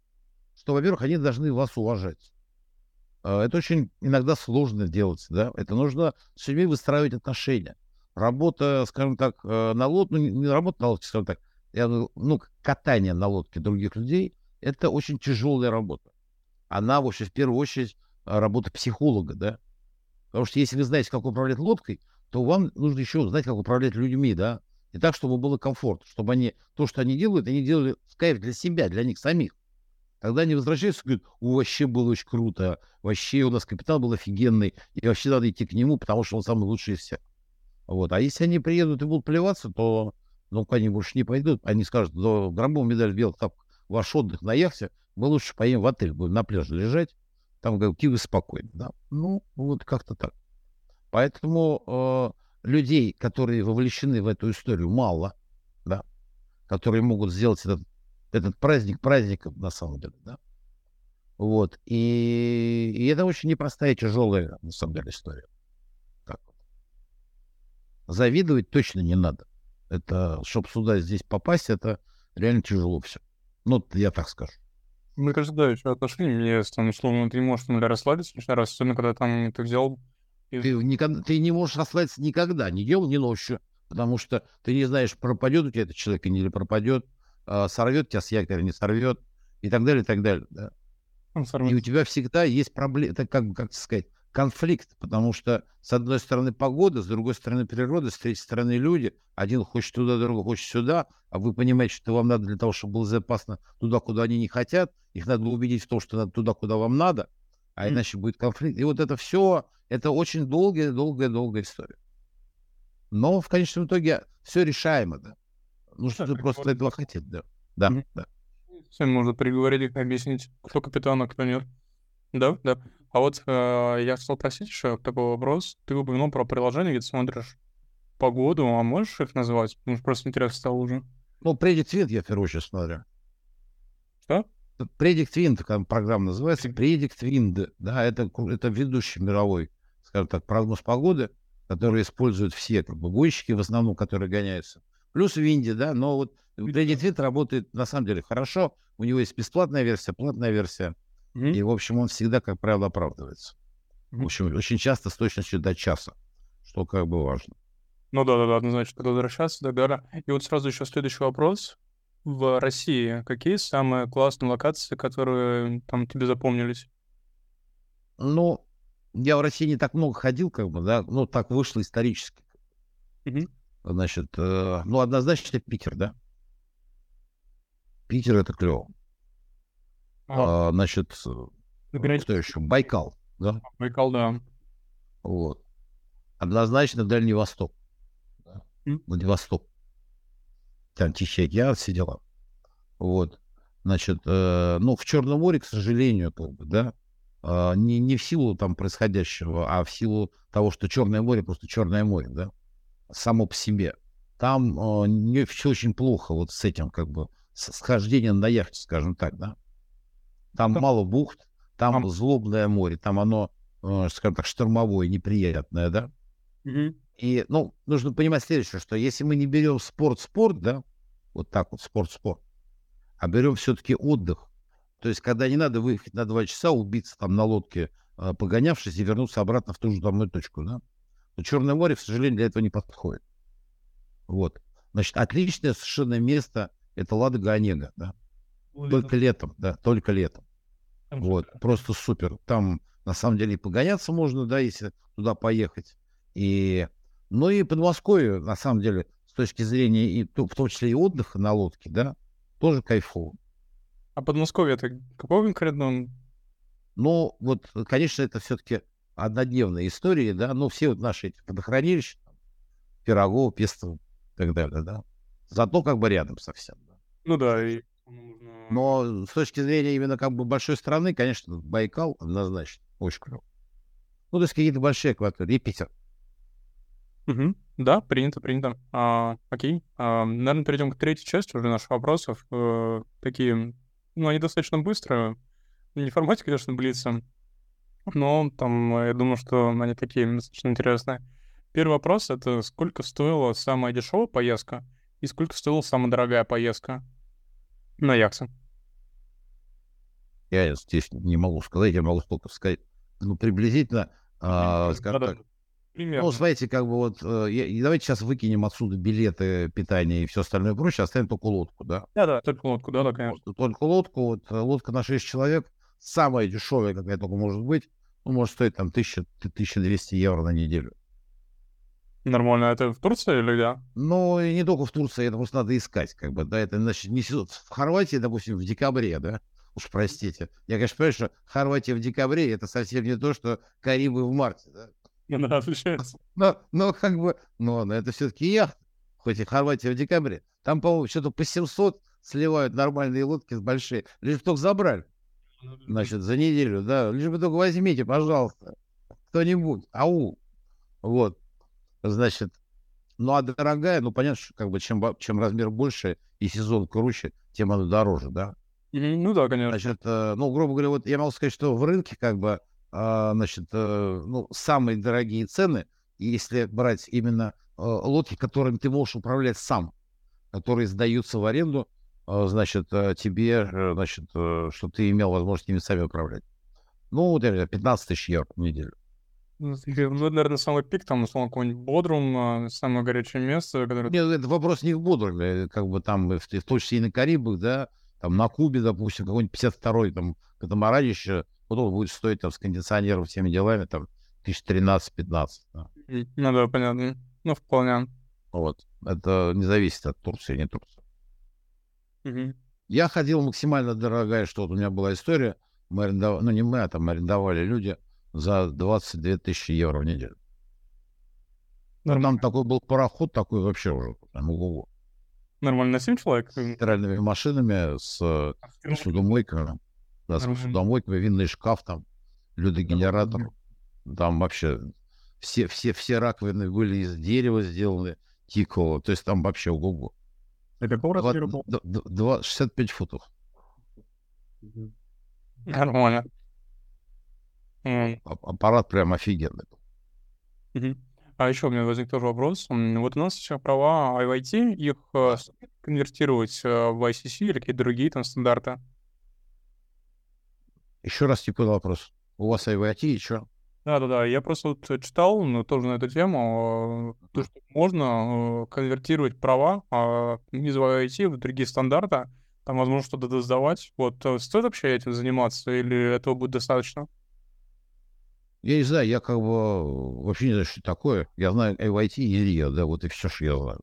что, во-первых, они должны вас уважать. А, это очень иногда сложно делать, да. Это нужно с людьми выстраивать отношения. Работа, скажем так, э, на лодке, ну, не работа на лодке, скажем так, я, ну, катание на лодке других людей, это очень тяжелая работа. Она, в общем, в первую очередь, работа психолога, да. Потому что если вы знаете, как управлять лодкой, то вам нужно еще знать, как управлять людьми, да. И так, чтобы было комфорт, чтобы они то, что они делают, они делали в кайф для себя, для них самих. Тогда они возвращаются и говорят, о, вообще было очень круто, вообще у нас капитан был офигенный, и вообще надо идти к нему, потому что он самый лучший из всех. Вот. А если они приедут и будут плеваться, то ну, они больше не пойдут. Они скажут, да, гробом медаль белых так ваш отдых на яхте, мы лучше поедем в отель, будем на пляже лежать, там тихо спокойно, да. Ну, вот как-то так. Поэтому э, людей, которые вовлечены в эту историю, мало, да, которые могут сделать этот, этот праздник праздником, на самом деле, да. Вот. И, и это очень непростая, тяжелая, на самом деле, история. Так. Завидовать точно не надо. Это, чтобы сюда здесь попасть, это реально тяжело все. Ну, я так скажу. Да, еще отношения мне там, условно, ты не можешь там, расслабиться лишний раз, особенно когда там ты взял... Ты, никогда, ты не можешь расслабиться никогда, ни днем, ни ночью, потому что ты не знаешь, пропадет у тебя этот человек или не пропадет, а, сорвет тебя с якоря, не сорвет, и так далее, и так далее. Да. И у тебя всегда есть проблема, это как, как сказать, конфликт, потому что с одной стороны погода, с другой стороны природа, с третьей стороны люди. Один хочет туда, другой хочет сюда, а вы понимаете, что вам надо для того, чтобы было безопасно туда, куда они не хотят. Их надо убедить в том, что надо туда, куда вам надо, а иначе будет конфликт. И вот это все, это очень долгая, долгая, долгая история. Но в конечном итоге все решаемо, да. Ну, что ты просто этого хотеть, да. Да, mm-hmm. да. Все можно приговорить, объяснить, кто капитан, а кто нет. Да, да. А вот э, я хотел спросить еще такой вопрос. Ты упомянул про приложение, где ты смотришь погоду, а можешь их назвать? Потому что просто интересно стало уже. Ну, Predict Wind я в первую очередь смотрю. Что? Predict Wind, программа называется, Predict Wind, да, это, это ведущий мировой, скажем так, прогноз погоды, который используют все как бы, гонщики, в основном, которые гоняются. Плюс в Винде, да, но вот Predict Wind работает на самом деле хорошо, у него есть бесплатная версия, платная версия, Mm-hmm. И, в общем, он всегда, как правило, оправдывается. Mm-hmm. В общем, очень часто с точностью до часа, что как бы важно. Ну да, да, да, однозначно, возвращаться, да, да. И вот сразу еще следующий вопрос. В России какие самые классные локации, которые там тебе запомнились? Ну, я в России не так много ходил, как бы, да, ну, так вышло исторически. Mm-hmm. Значит, э, ну, однозначно Питер, да. Питер это клево. А, значит, Набирать... что еще? Байкал, да? Байкал, да. Вот. Однозначно Дальний Восток. Да. Mm. Владивосток. Там Тихий океан, все дела. Вот. Значит, э, ну, в Черном море, к сожалению, как бы, да, э, не, не в силу там происходящего, а в силу того, что Черное море просто Черное море, да. само по себе. Там э, не все очень плохо вот с этим, как бы, с схождением на яхте, скажем так, да. Там да. мало бухт, там а... злобное море, там оно, э, скажем так, штормовое, неприятное, да. Угу. И, ну, нужно понимать следующее, что если мы не берем спорт-спорт, да, вот так вот, спорт-спорт, а берем все-таки отдых, то есть когда не надо выехать на два часа, убиться там на лодке, э, погонявшись, и вернуться обратно в ту же домную точку, да, то Черное море, к сожалению, для этого не подходит. Вот. Значит, отличное совершенно место — это Ладога-Онега, да. Только летом, да, только летом. Вот, просто супер. Там, на самом деле, и погоняться можно, да, если туда поехать. И, ну и Подмосковье, на самом деле, с точки зрения, и, в том числе и отдыха на лодке, да, тоже кайфово. А Подмосковье это какого конкретно? Ну, вот, конечно, это все-таки однодневная история, да, но все вот наши эти водохранилища, Пирогов, Пестов и так далее, да, зато как бы рядом совсем. Да. Ну да, и но с точки зрения именно как бы большой страны, конечно, Байкал однозначно очень клево. Ну, то есть какие-то большие акватории. И Питер. Угу. Да, принято, принято. А, окей. А, наверное, перейдем к третьей части уже наших вопросов. Э, такие, ну, они достаточно быстро. Не в формате, конечно, блица, но там, я думаю, что они такие достаточно интересные. Первый вопрос — это сколько стоила самая дешевая поездка и сколько стоила самая дорогая поездка на яхте? Я здесь не могу сказать, я могу только сказать, ну, приблизительно, а, скажем да, так, да. Примерно. Ну, смотрите, как бы вот, э, давайте сейчас выкинем отсюда билеты, питание и все остальное прочее, оставим только лодку, да? Да, да, только лодку, да, да, конечно. Только лодку, вот, э, лодка на 6 человек, самая дешевая, какая только может быть, ну, может стоить там 1000, 1200 евро на неделю. Нормально. Это в Турции или где? Ну, и не только в Турции, это просто надо искать, как бы, да, это, значит, не в Хорватии, допустим, в декабре, да, уж простите. Я, конечно, понимаю, что Хорватия в декабре это совсем не то, что Карибы в марте, да. Ну, да, отличается. Но, но как бы, но, но это все-таки яхта, хоть и Хорватия в декабре. Там, по-моему, что-то по 700 сливают нормальные лодки с большие. Лишь бы только забрали. Значит, за неделю, да. Лишь бы только возьмите, пожалуйста. Кто-нибудь. Ау. Вот. Значит, ну а дорогая, ну понятно, что как бы чем, чем размер больше и сезон круче, тем она дороже, да? Ну да, конечно. Значит, э, ну, грубо говоря, вот я могу сказать, что в рынке как бы, э, значит, э, ну, самые дорогие цены, если брать именно э, лодки, которыми ты можешь управлять сам, которые сдаются в аренду, значит, тебе, значит, что ты имел возможность ими сами управлять. Ну, 15 тысяч евро в неделю. Ну, ну наверное, самый пик, там, условно, какой-нибудь Бодрум, а, самое горячее место, которое... Нет, это вопрос не в Бодруме, как бы там, в, в том числе и на Карибах, да, там на Кубе, допустим, какой-нибудь 52-й там катамаранище, вот он будет стоить там с кондиционером, всеми делами, там, 1013-15. Да. Ну да, понятно. Ну, вполне. Вот. Это не зависит от Турции, не Турции. Угу. Я ходил максимально дорогая, что вот у меня была история. Мы арендовали, ну не мы, а там арендовали люди за 22 тысячи евро в неделю. Нормально. Там такой был пароход, такой вообще уже прям ого Нормально, на 7 человек? С стиральными машинами, с, а, с судомойками. Да, с судомойками, винный шкаф там, людогенератор. Там вообще все, все, все раковины были из дерева сделаны, тикового. То есть там вообще ого-го. А какого размера был? 65 футов. Нормально. Аппарат прям офигенный. А еще у меня возник тоже вопрос. Вот у нас сейчас права IoT, их э, конвертировать э, в ICC или какие-то другие там стандарты? Еще раз типа вопрос. У вас IoT и что? Да-да-да, я просто вот читал ну, тоже на эту тему, э, то, что можно конвертировать права а, из IoT в другие стандарты, там, возможно, что-то сдавать. Вот стоит вообще этим заниматься или этого будет достаточно? Я не знаю, я как бы вообще не знаю, что такое. Я знаю AYT и RIA, да, вот и все, что я знаю.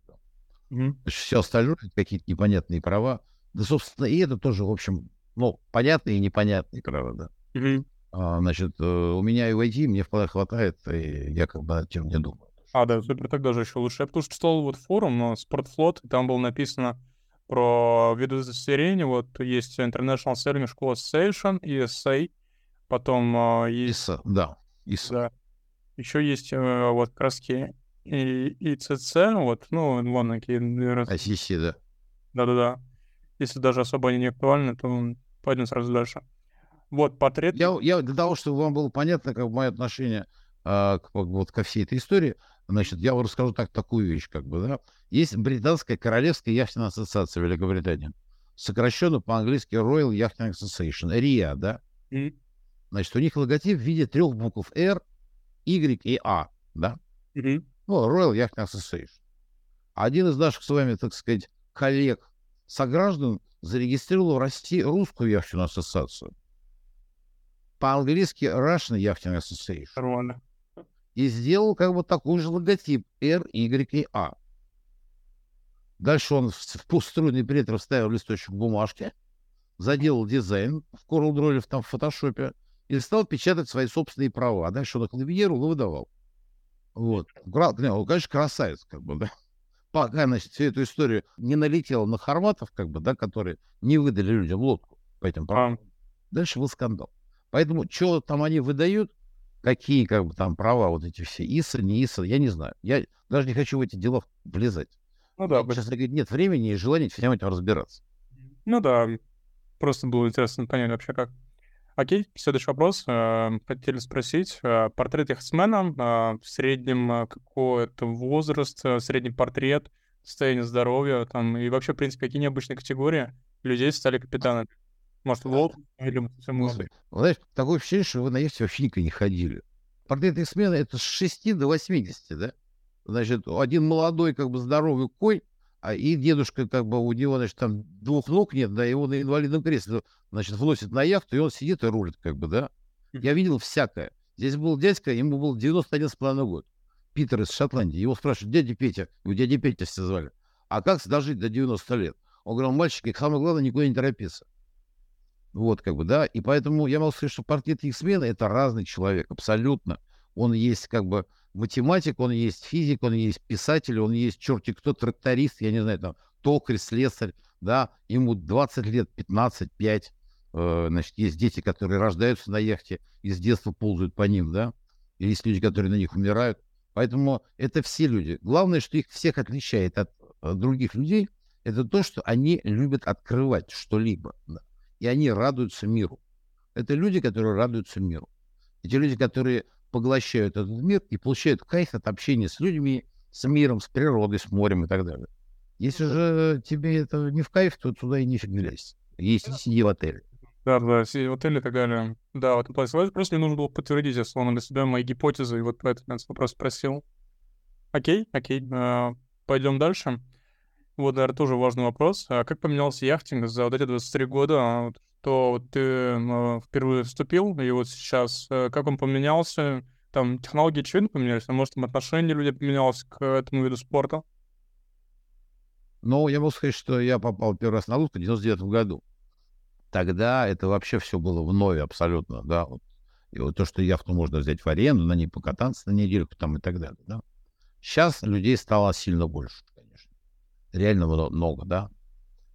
Mm-hmm. Все остальное, какие-то непонятные права. Да, собственно, и это тоже, в общем, ну, понятные и непонятные права, да. Mm-hmm. А, значит, э, у меня AYT, мне вполне хватает, и я как бы над тем не думаю. А, да, супер, тогда же еще лучше. Я потому что читал вот форум Спортфлот, и там было написано про виды удостоверения. Вот есть International Sailing School Association, ESA, потом uh, есть... ISA, да. ИСа. Да. Еще есть э, вот краски и ИЦЦ, вот, ну, вон какие... ICC, да. Да-да-да. Если даже особо они не актуальны, то пойдем сразу дальше. Вот, портрет... Я, я для того, чтобы вам было понятно, как мое отношение а, к, вот, ко всей этой истории, значит, я вам расскажу так, такую вещь, как бы, да. Есть Британская Королевская яхтенная ассоциация Великобритании, сокращенно по-английски Royal Yachting Association, RIA, да. Mm. Значит, у них логотип в виде трех букв R, Y и A, да. Mm-hmm. Ну, Royal Yachting Association. Один из наших с вами, так сказать, коллег, сограждан, зарегистрировал в России русскую яхтенную ассоциацию по-английски Russian Yachting Association. Нормально. И сделал как бы такой же логотип R, Y и A. Дальше он в пуструйный принтер вставил листочек бумажки, заделал дизайн в Coral Draw, там в фотошопе, и стал печатать свои собственные права. А дальше он их ламинировал и выдавал. Вот. Он, конечно, красавец, как бы, да. Пока, значит, всю эту историю не налетел на хорватов, как бы, да, которые не выдали людям лодку по этим правам. Дальше был скандал. Поэтому что там они выдают, какие как бы там права вот эти все, ИСа, не ИСа, я не знаю. Я даже не хочу в эти дела влезать. Ну да. Сейчас говорит, нет времени и желания всем этим разбираться. Ну да, просто было интересно понять вообще как. Окей, следующий вопрос. Э, хотели спросить. Э, портрет яхтсмена, э, в среднем какой это возраст, средний портрет, состояние здоровья, там, и вообще, в принципе, какие необычные категории людей стали капитанами? Может, волк или молодой. Знаешь, такое ощущение, что вы на яхте вообще никогда не ходили. Портретные смены — это с 6 до 80, да? Значит, один молодой, как бы здоровый кой, а и дедушка, как бы, у него, значит, там двух ног нет, да, его на инвалидном кресле, значит, вносит на яхту, и он сидит и рулит, как бы, да. Я видел всякое. Здесь был дядька, ему был 91 с половиной год. Питер из Шотландии. Его спрашивают, дядя Петя, у дяди Петя все звали, а как дожить до 90 лет? Он говорил, мальчики, самое главное, никуда не торопиться. Вот, как бы, да. И поэтому я могу сказать, что портрет X-мена — это разный человек, абсолютно. Он есть, как бы, математик, он есть физик, он есть писатель, он есть черти кто, тракторист, я не знаю, там, токарь, слесарь, да, ему 20 лет, 15, 5, э, значит, есть дети, которые рождаются на яхте и с детства ползают по ним, да, и есть люди, которые на них умирают. Поэтому это все люди. Главное, что их всех отличает от, от других людей, это то, что они любят открывать что-либо. Да и они радуются миру. Это люди, которые радуются миру. Эти люди, которые поглощают этот мир и получают кайф от общения с людьми, с миром, с природой, с морем и так далее. Если же тебе это не в кайф, то туда и нифиг не лезть. Если сиди в отеле. Да, да, сиди в отеле и так далее. Да, вот просто мне нужно было подтвердить, условно, для себя мои гипотезы, и вот поэтому я вопрос спросил. Окей, окей, э, пойдем дальше. Вот, наверное, тоже важный вопрос. А как поменялся яхтинг за вот эти 23 года? А то ты э, впервые вступил, и вот сейчас э, как он поменялся? Там технологии очевидно поменялись, а может, там отношение людей поменялось к этому виду спорта? Ну, я могу сказать, что я попал первый раз на лодку в 99 году. Тогда это вообще все было вновь абсолютно, да. Вот. И вот то, что яхту можно взять в аренду, на ней покататься на недельку там и так далее, да. Сейчас людей стало сильно больше реально много, да.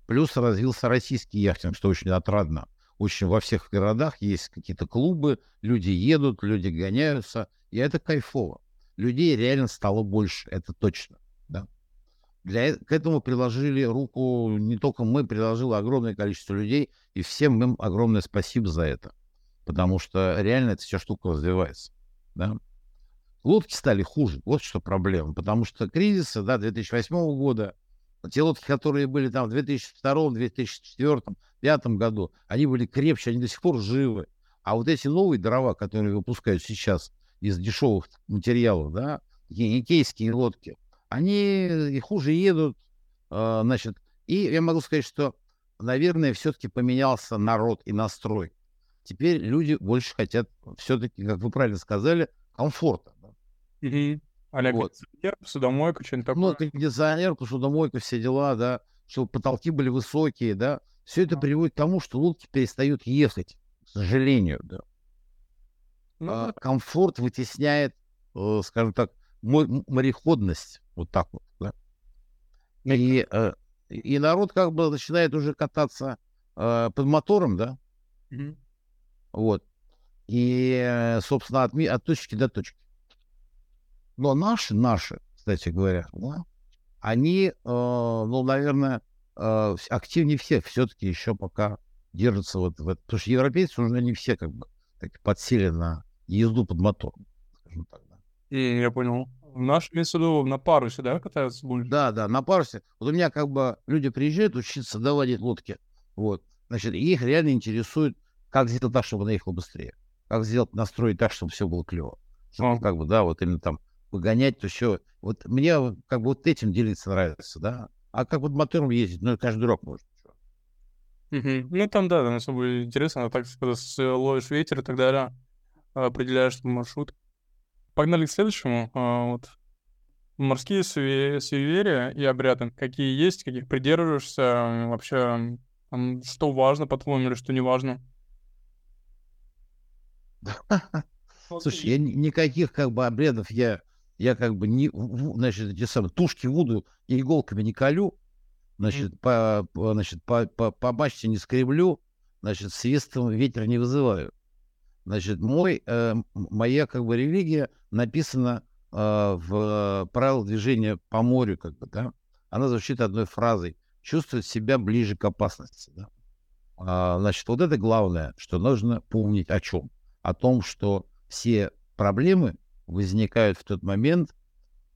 Плюс развился российский яхтинг, что очень отрадно. Очень во всех городах есть какие-то клубы, люди едут, люди гоняются, и это кайфово. Людей реально стало больше, это точно, да. Для, э, к этому приложили руку не только мы, приложило огромное количество людей, и всем им огромное спасибо за это. Потому что реально эта вся штука развивается, да. Лодки стали хуже, вот что проблема, потому что кризисы, да, 2008 года, те лодки, которые были там в 2002, 2004, 2005 году, они были крепче, они до сих пор живы. А вот эти новые дрова, которые выпускают сейчас из дешевых материалов, да, икейские лодки, они и хуже едут, э, значит. И я могу сказать, что, наверное, все-таки поменялся народ и настрой. Теперь люди больше хотят все-таки, как вы правильно сказали, комфорта. Да? Mm-hmm. А вот. кондиционер, посудомойка, что-нибудь такое. Ну, кондиционер, посудомойка, все дела, да, чтобы потолки были высокие, да. Все это приводит к тому, что лодки перестают ехать, к сожалению, да. Ну, а, комфорт вытесняет, э, скажем так, мореходность, вот так вот, да. И, э, и народ как бы начинает уже кататься э, под мотором, да. Mm-hmm. Вот. И, собственно, от, от точки до точки. Но наши, наши кстати говоря, да, они, э, ну, наверное, э, активнее всех все-таки еще пока держатся вот в этом. Потому что европейцы уже не все как бы так, подсели на езду под мотором, скажем так. Да. И, я понял. В виду на парусе, да, катаются больше? Да, да, на парусе. Вот у меня как бы люди приезжают учиться доводить лодки. Вот. Значит, их реально интересует, как сделать так, чтобы она ехала быстрее. Как сделать, настроить так, чтобы все было клево. Чтобы, как бы, да, вот именно там погонять, то все. Вот мне как бы вот этим делиться нравится, да. А как вот мотором ездить, ну, каждый дурак может. Угу. Ну, там, да, там особо интересно, а так, когда ловишь ветер и так далее, определяешь маршрут. Погнали к следующему. А, вот. Морские суеверия и обряды. Какие есть, каких придерживаешься? Вообще, там, что важно, по-твоему, или что не важно? Слушай, я никаких как бы обрядов я, я как бы не, значит, эти самые тушки воду иголками не колю, значит, по, по, значит, по, по, по мачте не скреблю, значит, свистом ветер не вызываю. Значит, мой, э, моя как бы религия написана э, в правилах движения по морю, как бы, да. Она звучит одной фразой: чувствовать себя ближе к опасности, да. А, значит, вот это главное, что нужно помнить о чем? О том, что все проблемы возникают в тот момент,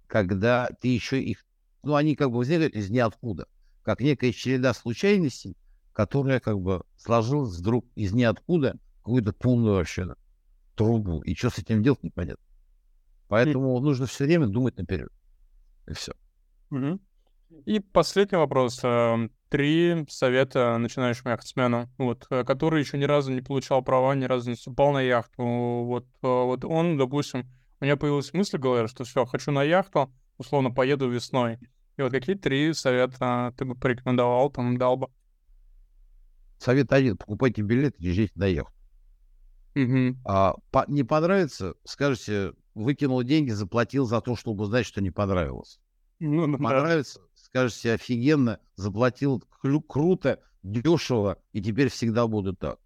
когда ты еще их, ну, они как бы возникают из ниоткуда, как некая череда случайностей, которая как бы сложилась вдруг из ниоткуда какую-то полную вообще трубу. И что с этим делать, непонятно. Поэтому mm. нужно все время думать наперед. И все. Mm-hmm. И последний вопрос. Эм, три совета начинающему яхтсмену, вот, э, который еще ни разу не получал права, ни разу не ступал на яхту. Вот, э, вот он, допустим, у меня появилась мысль в голове, что все, хочу на яхту, условно поеду весной. И вот какие три совета ты бы порекомендовал, там, дал бы? Совет один. Покупайте билет и езжайте на яхту. Угу. А, по, не понравится, скажете, выкинул деньги, заплатил за то, чтобы узнать, что не понравилось. Ну, ну, понравится, да. скажете, офигенно, заплатил кру- круто, дешево, и теперь всегда буду так.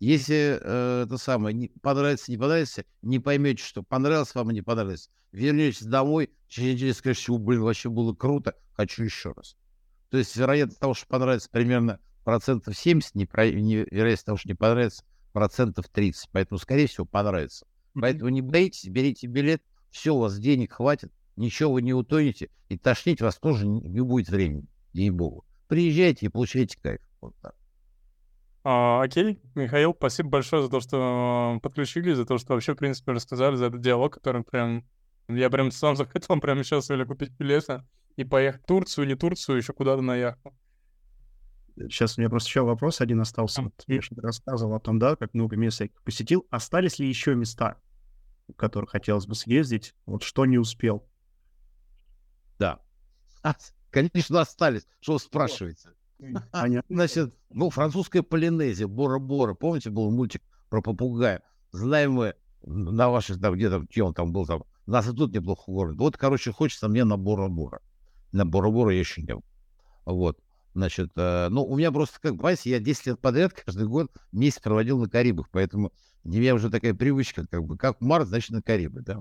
Если э, это самое, не понравится, не понравится, не поймете, что понравилось вам и не понравилось, вернетесь домой, через неделю скажете, блин, вообще было круто, хочу еще раз. То есть вероятность того, что понравится примерно процентов 70, не, не, вероятность того, что не понравится, процентов 30. Поэтому, скорее всего, понравится. Поэтому не боитесь, берите билет, все, у вас денег хватит, ничего вы не утонете, и тошнить вас тоже не, не будет времени, ей-богу. Приезжайте и получайте кайф. Вот так. А, окей, Михаил, спасибо большое за то, что подключились, за то, что вообще, в принципе, рассказали, за этот диалог, который прям... Я прям сам захотел прямо сейчас или купить билеты и поехать в Турцию, не Турцию, еще куда-то на яхту. Сейчас у меня просто еще вопрос один остался. Вот я что рассказывал о том, да, как много мест я посетил. Остались ли еще места, в которых хотелось бы съездить? Вот что не успел? Да. А, конечно, остались. Что спрашиваете? Понятно. Значит, ну, французская Полинезия, Бора-Бора. Помните, был мультик про попугая? Знаем мы на ваших, там, где там, он там был, там, нас и тут неплохо город. Вот, короче, хочется мне на Бора-Бора. На Бора-Бора я еще не был. Вот. Значит, э, ну, у меня просто, как понимаете, я 10 лет подряд каждый год месяц проводил на Карибах, поэтому у меня уже такая привычка, как бы, как март, значит, на Карибы, да.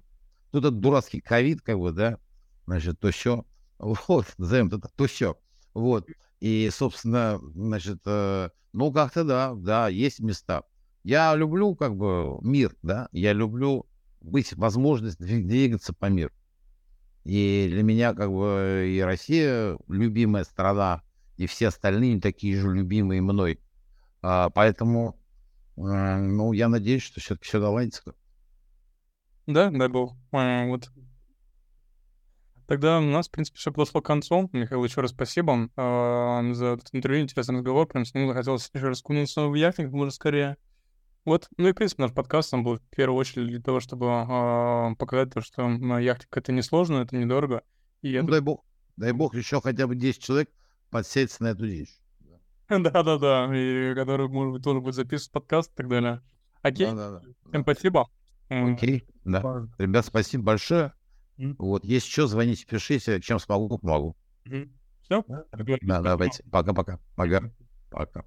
Тут этот дурацкий ковид, как бы, да, значит, то все, вот, назовем это то все, вот. И, собственно, значит, э, ну, как-то да, да, есть места. Я люблю, как бы, мир, да, я люблю быть возможность двигаться по миру. И для меня, как бы, и Россия любимая страна, и все остальные такие же любимые мной. А, поэтому, ну, я надеюсь, что все-таки все наладится. Да, дай бог. А, вот. Тогда у нас, в принципе, все подошло к концу. Михаил, еще раз спасибо э, за этот интервью, интересный разговор. Прям с ним захотелось еще раз кунуться в яхтинг, можно скорее. Вот, ну и, в принципе, наш подкаст он был в первую очередь для того, чтобы э, показать то, что яхтинг это несложно, это недорого. И ну, это... дай бог, дай бог, еще хотя бы 10 человек подсесть на эту вещь. Да-да-да, и который, может быть, тоже будет записывать подкаст и так далее. Окей, да, да, да. всем спасибо. Окей, да. Ребят, спасибо большое. Вот, если что, звоните, пишите, чем смогу, помогу. Все? Да, давайте. Пока-пока. Пока. Пока.